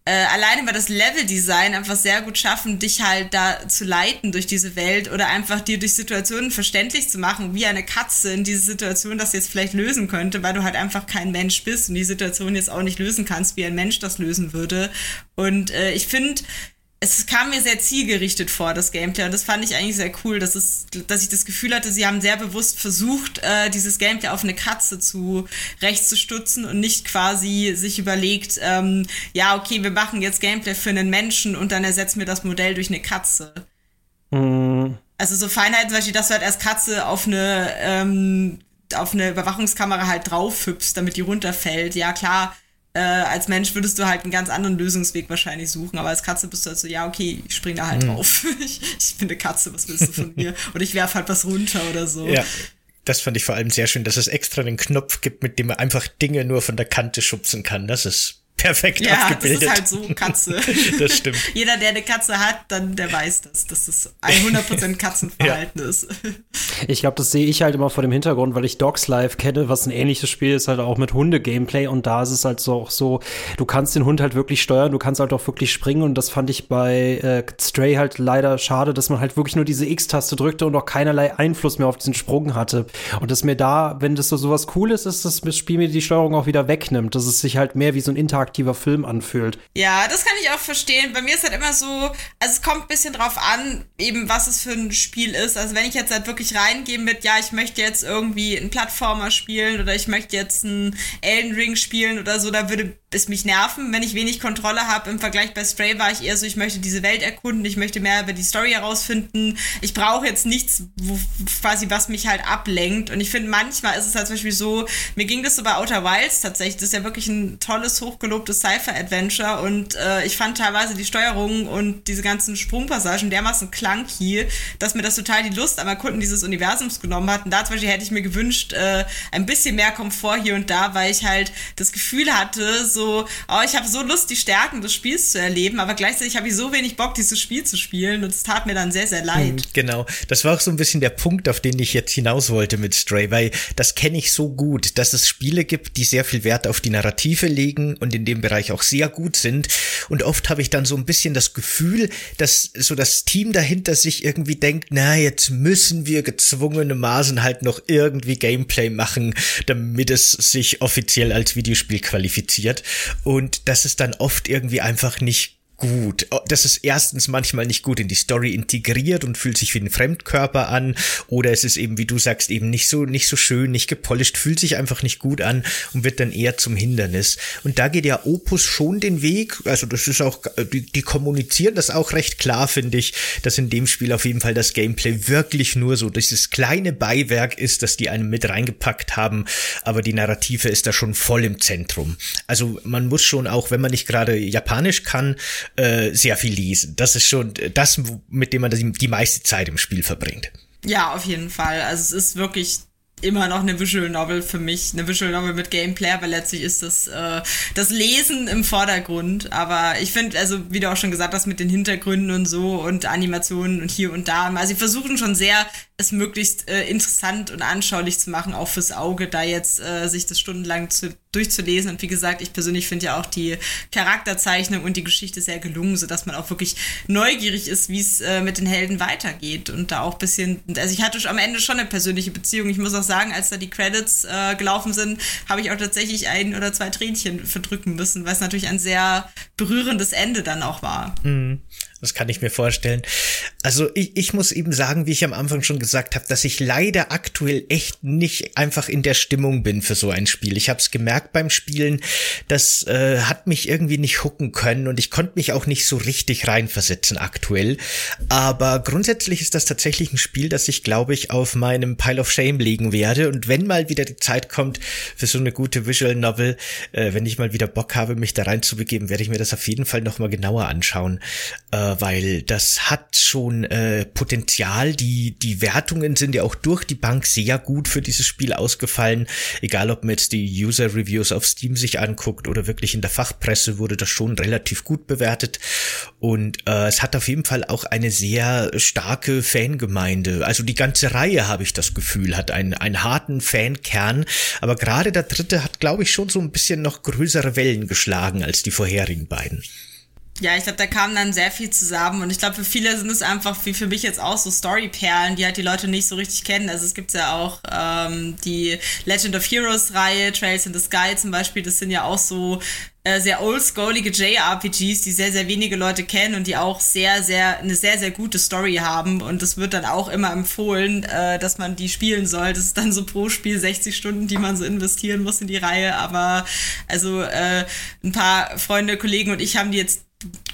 äh, allein über das Leveldesign einfach sehr gut schaffen, dich halt da zu leiten durch diese Welt oder einfach dir durch Situationen verständlich zu machen, wie eine Katze in diese Situation das jetzt vielleicht lösen könnte, weil du halt einfach kein Mensch bist und die Situation jetzt auch nicht lösen kannst, wie ein Mensch das lösen würde. Und äh, ich finde, es kam mir sehr zielgerichtet vor, das Gameplay. Und das fand ich eigentlich sehr cool, dass, es, dass ich das Gefühl hatte, sie haben sehr bewusst versucht, äh, dieses Gameplay auf eine Katze zu rechts zu stutzen und nicht quasi sich überlegt, ähm, ja, okay, wir machen jetzt Gameplay für einen Menschen und dann ersetzen wir das Modell durch eine Katze. Mhm. Also so Feinheiten, zum Beispiel, dass du halt als Katze auf eine, ähm, auf eine Überwachungskamera halt drauf hüpfst, damit die runterfällt. Ja, klar, äh, als Mensch würdest du halt einen ganz anderen Lösungsweg wahrscheinlich suchen, aber als Katze bist du halt so, ja, okay, ich spring da halt mhm. drauf. ich, ich bin eine Katze, was willst du von mir? Und ich werf halt was runter oder so. Ja. Das fand ich vor allem sehr schön, dass es extra einen Knopf gibt, mit dem man einfach Dinge nur von der Kante schubsen kann. Das ist perfekt ja, abgebildet. Ja, das ist halt so Katze. das stimmt. Jeder, der eine Katze hat, dann der weiß das, dass das 100% Katzenverhalten ja. ist. Ich glaube, das sehe ich halt immer vor dem Hintergrund, weil ich Dogs Live kenne, was ein ähnliches Spiel ist, halt auch mit Hunde-Gameplay und da ist es halt so, so, du kannst den Hund halt wirklich steuern, du kannst halt auch wirklich springen und das fand ich bei äh, Stray halt leider schade, dass man halt wirklich nur diese X-Taste drückte und auch keinerlei Einfluss mehr auf diesen Sprung hatte. Und dass mir da, wenn das so sowas Cooles ist, dass das Spiel mir die Steuerung auch wieder wegnimmt, dass es sich halt mehr wie so ein interaktives interaktiver Film anfühlt. Ja, das kann ich auch verstehen. Bei mir ist halt immer so, also es kommt ein bisschen drauf an, eben was es für ein Spiel ist. Also wenn ich jetzt halt wirklich reingehe mit, ja, ich möchte jetzt irgendwie einen Plattformer spielen oder ich möchte jetzt einen Elden Ring spielen oder so, da würde es mich nerven, wenn ich wenig Kontrolle habe. Im Vergleich bei Stray war ich eher so, ich möchte diese Welt erkunden, ich möchte mehr über die Story herausfinden. Ich brauche jetzt nichts, wo, quasi was mich halt ablenkt. Und ich finde, manchmal ist es halt zum Beispiel so, mir ging das so bei Outer Wilds tatsächlich. Das ist ja wirklich ein tolles, hochgelobtes Cypher-Adventure. Und äh, ich fand teilweise die Steuerung und diese ganzen Sprungpassagen dermaßen clunky, dass mir das total die Lust am Erkunden dieses Universums genommen hat. Und da zum Beispiel hätte ich mir gewünscht, äh, ein bisschen mehr Komfort hier und da, weil ich halt das Gefühl hatte, so so, oh, ich habe so Lust, die Stärken des Spiels zu erleben, aber gleichzeitig habe ich so wenig Bock, dieses Spiel zu spielen und es tat mir dann sehr, sehr leid. Hm, genau, das war auch so ein bisschen der Punkt, auf den ich jetzt hinaus wollte mit Stray, weil das kenne ich so gut, dass es Spiele gibt, die sehr viel Wert auf die Narrative legen und in dem Bereich auch sehr gut sind. Und oft habe ich dann so ein bisschen das Gefühl, dass so das Team dahinter sich irgendwie denkt, na, jetzt müssen wir gezwungenermaßen halt noch irgendwie Gameplay machen, damit es sich offiziell als Videospiel qualifiziert und das ist dann oft irgendwie einfach nicht gut. Oh, das ist erstens manchmal nicht gut in die Story integriert und fühlt sich wie ein Fremdkörper an oder es ist eben, wie du sagst, eben nicht so, nicht so schön, nicht gepolished, fühlt sich einfach nicht gut an und wird dann eher zum Hindernis. Und da geht ja Opus schon den Weg, also das ist auch, die, die kommunizieren das auch recht klar, finde ich, dass in dem Spiel auf jeden Fall das Gameplay wirklich nur so dieses kleine Beiwerk ist, das die einem mit reingepackt haben, aber die Narrative ist da schon voll im Zentrum. Also man muss schon auch, wenn man nicht gerade Japanisch kann, äh, sehr viel lesen. Das ist schon das, mit dem man die, die meiste Zeit im Spiel verbringt. Ja, auf jeden Fall. Also es ist wirklich immer noch eine Visual Novel für mich, eine Visual Novel mit Gameplay, weil letztlich ist das äh, das Lesen im Vordergrund. Aber ich finde, also wie du auch schon gesagt hast, mit den Hintergründen und so und Animationen und hier und da, also sie versuchen schon sehr es möglichst äh, interessant und anschaulich zu machen, auch fürs Auge, da jetzt äh, sich das stundenlang zu, durchzulesen. Und wie gesagt, ich persönlich finde ja auch die Charakterzeichnung und die Geschichte sehr gelungen, sodass man auch wirklich neugierig ist, wie es äh, mit den Helden weitergeht. Und da auch bisschen, also ich hatte am Ende schon eine persönliche Beziehung. Ich muss auch sagen, als da die Credits äh, gelaufen sind, habe ich auch tatsächlich ein oder zwei Tränchen verdrücken müssen, weil es natürlich ein sehr berührendes Ende dann auch war. Mhm. Das kann ich mir vorstellen. Also ich, ich muss eben sagen, wie ich am Anfang schon gesagt habe, dass ich leider aktuell echt nicht einfach in der Stimmung bin für so ein Spiel. Ich habe es gemerkt beim Spielen, das äh, hat mich irgendwie nicht hucken können und ich konnte mich auch nicht so richtig reinversetzen aktuell. Aber grundsätzlich ist das tatsächlich ein Spiel, das ich, glaube ich, auf meinem Pile of Shame legen werde. Und wenn mal wieder die Zeit kommt für so eine gute Visual Novel, äh, wenn ich mal wieder Bock habe, mich da reinzubegeben, werde ich mir das auf jeden Fall nochmal genauer anschauen. Äh, weil das hat schon äh, Potenzial. Die, die Wertungen sind ja auch durch die Bank sehr gut für dieses Spiel ausgefallen. Egal, ob man jetzt die User-Reviews auf Steam sich anguckt oder wirklich in der Fachpresse wurde das schon relativ gut bewertet. Und äh, es hat auf jeden Fall auch eine sehr starke Fangemeinde. Also die ganze Reihe, habe ich das Gefühl, hat einen, einen harten Fankern. Aber gerade der dritte hat, glaube ich, schon so ein bisschen noch größere Wellen geschlagen als die vorherigen beiden. Ja, ich glaube, da kam dann sehr viel zusammen und ich glaube, für viele sind es einfach, wie für mich jetzt auch, so Storyperlen, die halt die Leute nicht so richtig kennen. Also es gibt ja auch ähm, die Legend of Heroes Reihe, Trails in the Sky zum Beispiel, das sind ja auch so äh, sehr oldschoolige JRPGs, die sehr, sehr wenige Leute kennen und die auch sehr, sehr, eine sehr, sehr gute Story haben. Und es wird dann auch immer empfohlen, äh, dass man die spielen soll. Das ist dann so pro Spiel 60 Stunden, die man so investieren muss in die Reihe. Aber also äh, ein paar Freunde, Kollegen und ich haben die jetzt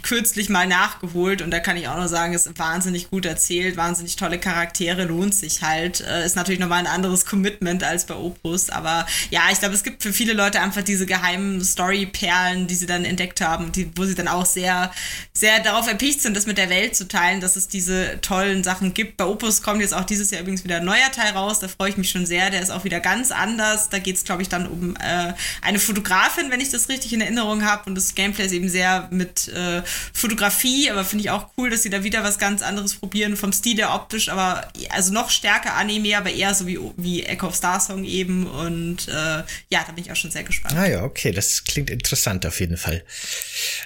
kürzlich mal nachgeholt und da kann ich auch nur sagen, ist wahnsinnig gut erzählt, wahnsinnig tolle Charaktere, lohnt sich halt. Äh, ist natürlich nochmal ein anderes Commitment als bei Opus, aber ja, ich glaube, es gibt für viele Leute einfach diese geheimen Story-Perlen, die sie dann entdeckt haben, die, wo sie dann auch sehr, sehr darauf erpicht sind, das mit der Welt zu teilen, dass es diese tollen Sachen gibt. Bei Opus kommt jetzt auch dieses Jahr übrigens wieder ein neuer Teil raus, da freue ich mich schon sehr, der ist auch wieder ganz anders. Da geht es, glaube ich, dann um äh, eine Fotografin, wenn ich das richtig in Erinnerung habe und das Gameplay ist eben sehr mit äh, Fotografie, aber finde ich auch cool, dass sie da wieder was ganz anderes probieren, vom Stil her optisch, aber also noch stärker Anime, aber eher so wie, wie Echo of Star Song eben und äh, ja, da bin ich auch schon sehr gespannt. Ah ja, okay, das klingt interessant auf jeden Fall.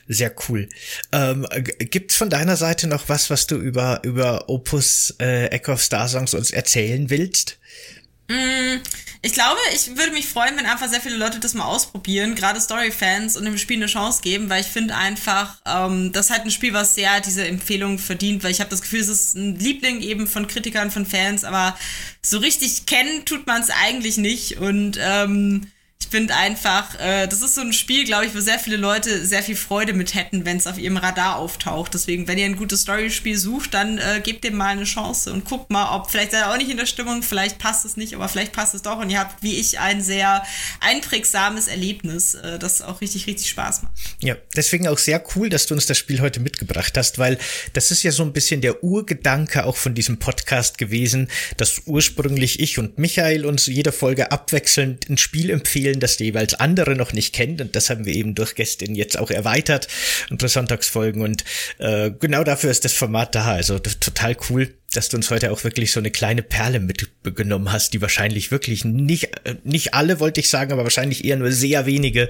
Sehr cool. Ähm, gibt's von deiner Seite noch was, was du über, über Opus äh, Echo of Star Songs uns erzählen willst? Mm, ich glaube, ich würde mich freuen, wenn einfach sehr viele Leute das mal ausprobieren, gerade Story-Fans und dem Spiel eine Chance geben, weil ich finde einfach, ähm, das ist halt ein Spiel, was sehr diese Empfehlung verdient, weil ich habe das Gefühl, es ist ein Liebling eben von Kritikern, von Fans, aber so richtig kennen tut man es eigentlich nicht. Und ähm, finde einfach, äh, das ist so ein Spiel, glaube ich, wo sehr viele Leute sehr viel Freude mit hätten, wenn es auf ihrem Radar auftaucht. Deswegen, wenn ihr ein gutes Storyspiel sucht, dann äh, gebt dem mal eine Chance und guckt mal, ob vielleicht seid ihr auch nicht in der Stimmung, vielleicht passt es nicht, aber vielleicht passt es doch und ihr habt, wie ich, ein sehr einprägsames Erlebnis, äh, das auch richtig, richtig Spaß macht. Ja, deswegen auch sehr cool, dass du uns das Spiel heute mitgebracht hast, weil das ist ja so ein bisschen der Urgedanke auch von diesem Podcast gewesen, dass ursprünglich ich und Michael uns jede Folge abwechselnd ein Spiel empfehlen das jeweils andere noch nicht kennt. Und das haben wir eben durch Gästin jetzt auch erweitert, unsere Sonntagsfolgen. Und äh, genau dafür ist das Format da. Also total cool dass du uns heute auch wirklich so eine kleine Perle mitgenommen hast, die wahrscheinlich wirklich nicht, äh, nicht alle, wollte ich sagen, aber wahrscheinlich eher nur sehr wenige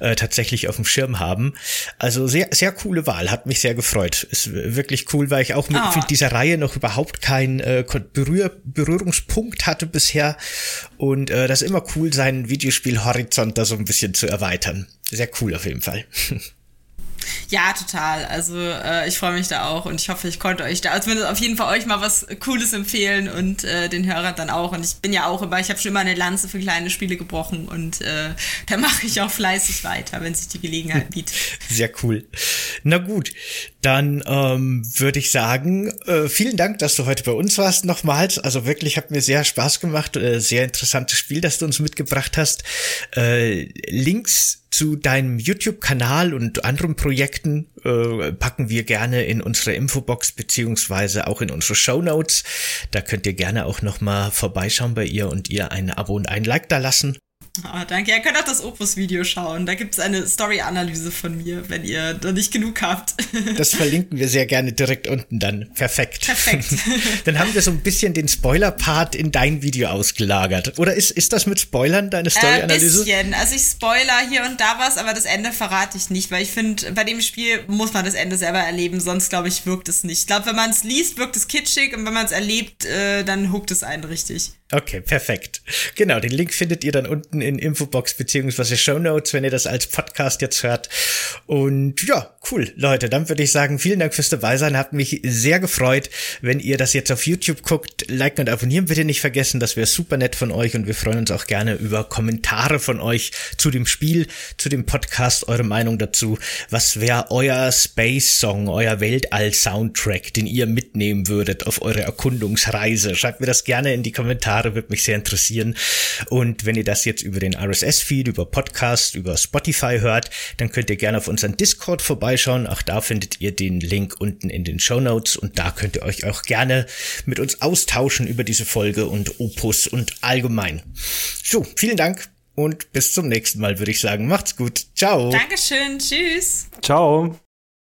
äh, tatsächlich auf dem Schirm haben. Also sehr, sehr coole Wahl, hat mich sehr gefreut. Ist wirklich cool, weil ich auch mit, oh. dieser Reihe noch überhaupt keinen äh, Berühr Berührungspunkt hatte bisher. Und äh, das ist immer cool, seinen Videospielhorizont da so ein bisschen zu erweitern. Sehr cool auf jeden Fall. Ja, total. Also äh, ich freue mich da auch und ich hoffe, ich konnte euch da zumindest auf jeden Fall euch mal was Cooles empfehlen und äh, den Hörern dann auch. Und ich bin ja auch immer, ich habe schon immer eine Lanze für kleine Spiele gebrochen und äh, da mache ich auch fleißig weiter, wenn sich die Gelegenheit bietet. Sehr cool. Na gut, dann ähm, würde ich sagen, äh, vielen Dank, dass du heute bei uns warst nochmals. Also wirklich hat mir sehr Spaß gemacht. Äh, sehr interessantes Spiel, das du uns mitgebracht hast. Äh, Links zu deinem YouTube-Kanal und anderen Projekten äh, packen wir gerne in unsere Infobox beziehungsweise auch in unsere Show Notes. Da könnt ihr gerne auch noch mal vorbeischauen bei ihr und ihr ein Abo und ein Like da lassen. Oh, danke. Ihr könnt auch das Opus-Video schauen. Da gibt es eine Story-Analyse von mir, wenn ihr noch nicht genug habt. Das verlinken wir sehr gerne direkt unten dann. Perfekt. Perfekt. Dann haben wir so ein bisschen den Spoiler-Part in dein Video ausgelagert. Oder ist, ist das mit Spoilern deine Story-Analyse? Ein bisschen. Also ich spoiler hier und da was, aber das Ende verrate ich nicht, weil ich finde, bei dem Spiel muss man das Ende selber erleben, sonst glaube ich, wirkt es nicht. Ich glaube, wenn man es liest, wirkt es kitschig und wenn man es erlebt, äh, dann huckt es einen richtig. Okay, perfekt. Genau, den Link findet ihr dann unten in Infobox beziehungsweise Show Notes, wenn ihr das als Podcast jetzt hört. Und ja, cool, Leute, dann würde ich sagen, vielen Dank fürs dabei sein. Hat mich sehr gefreut. Wenn ihr das jetzt auf YouTube guckt, liken und abonnieren bitte nicht vergessen. Das wäre super nett von euch und wir freuen uns auch gerne über Kommentare von euch zu dem Spiel, zu dem Podcast, eure Meinung dazu. Was wäre euer Space Song, euer Weltall Soundtrack, den ihr mitnehmen würdet auf eure Erkundungsreise? Schreibt mir das gerne in die Kommentare Kommentare, würde mich sehr interessieren. Und wenn ihr das jetzt über den RSS-Feed, über Podcast, über Spotify hört, dann könnt ihr gerne auf unseren Discord vorbeischauen. Auch da findet ihr den Link unten in den Show Notes und da könnt ihr euch auch gerne mit uns austauschen über diese Folge und Opus und allgemein. So, vielen Dank und bis zum nächsten Mal, würde ich sagen. Macht's gut. Ciao. Dankeschön. Tschüss. Ciao.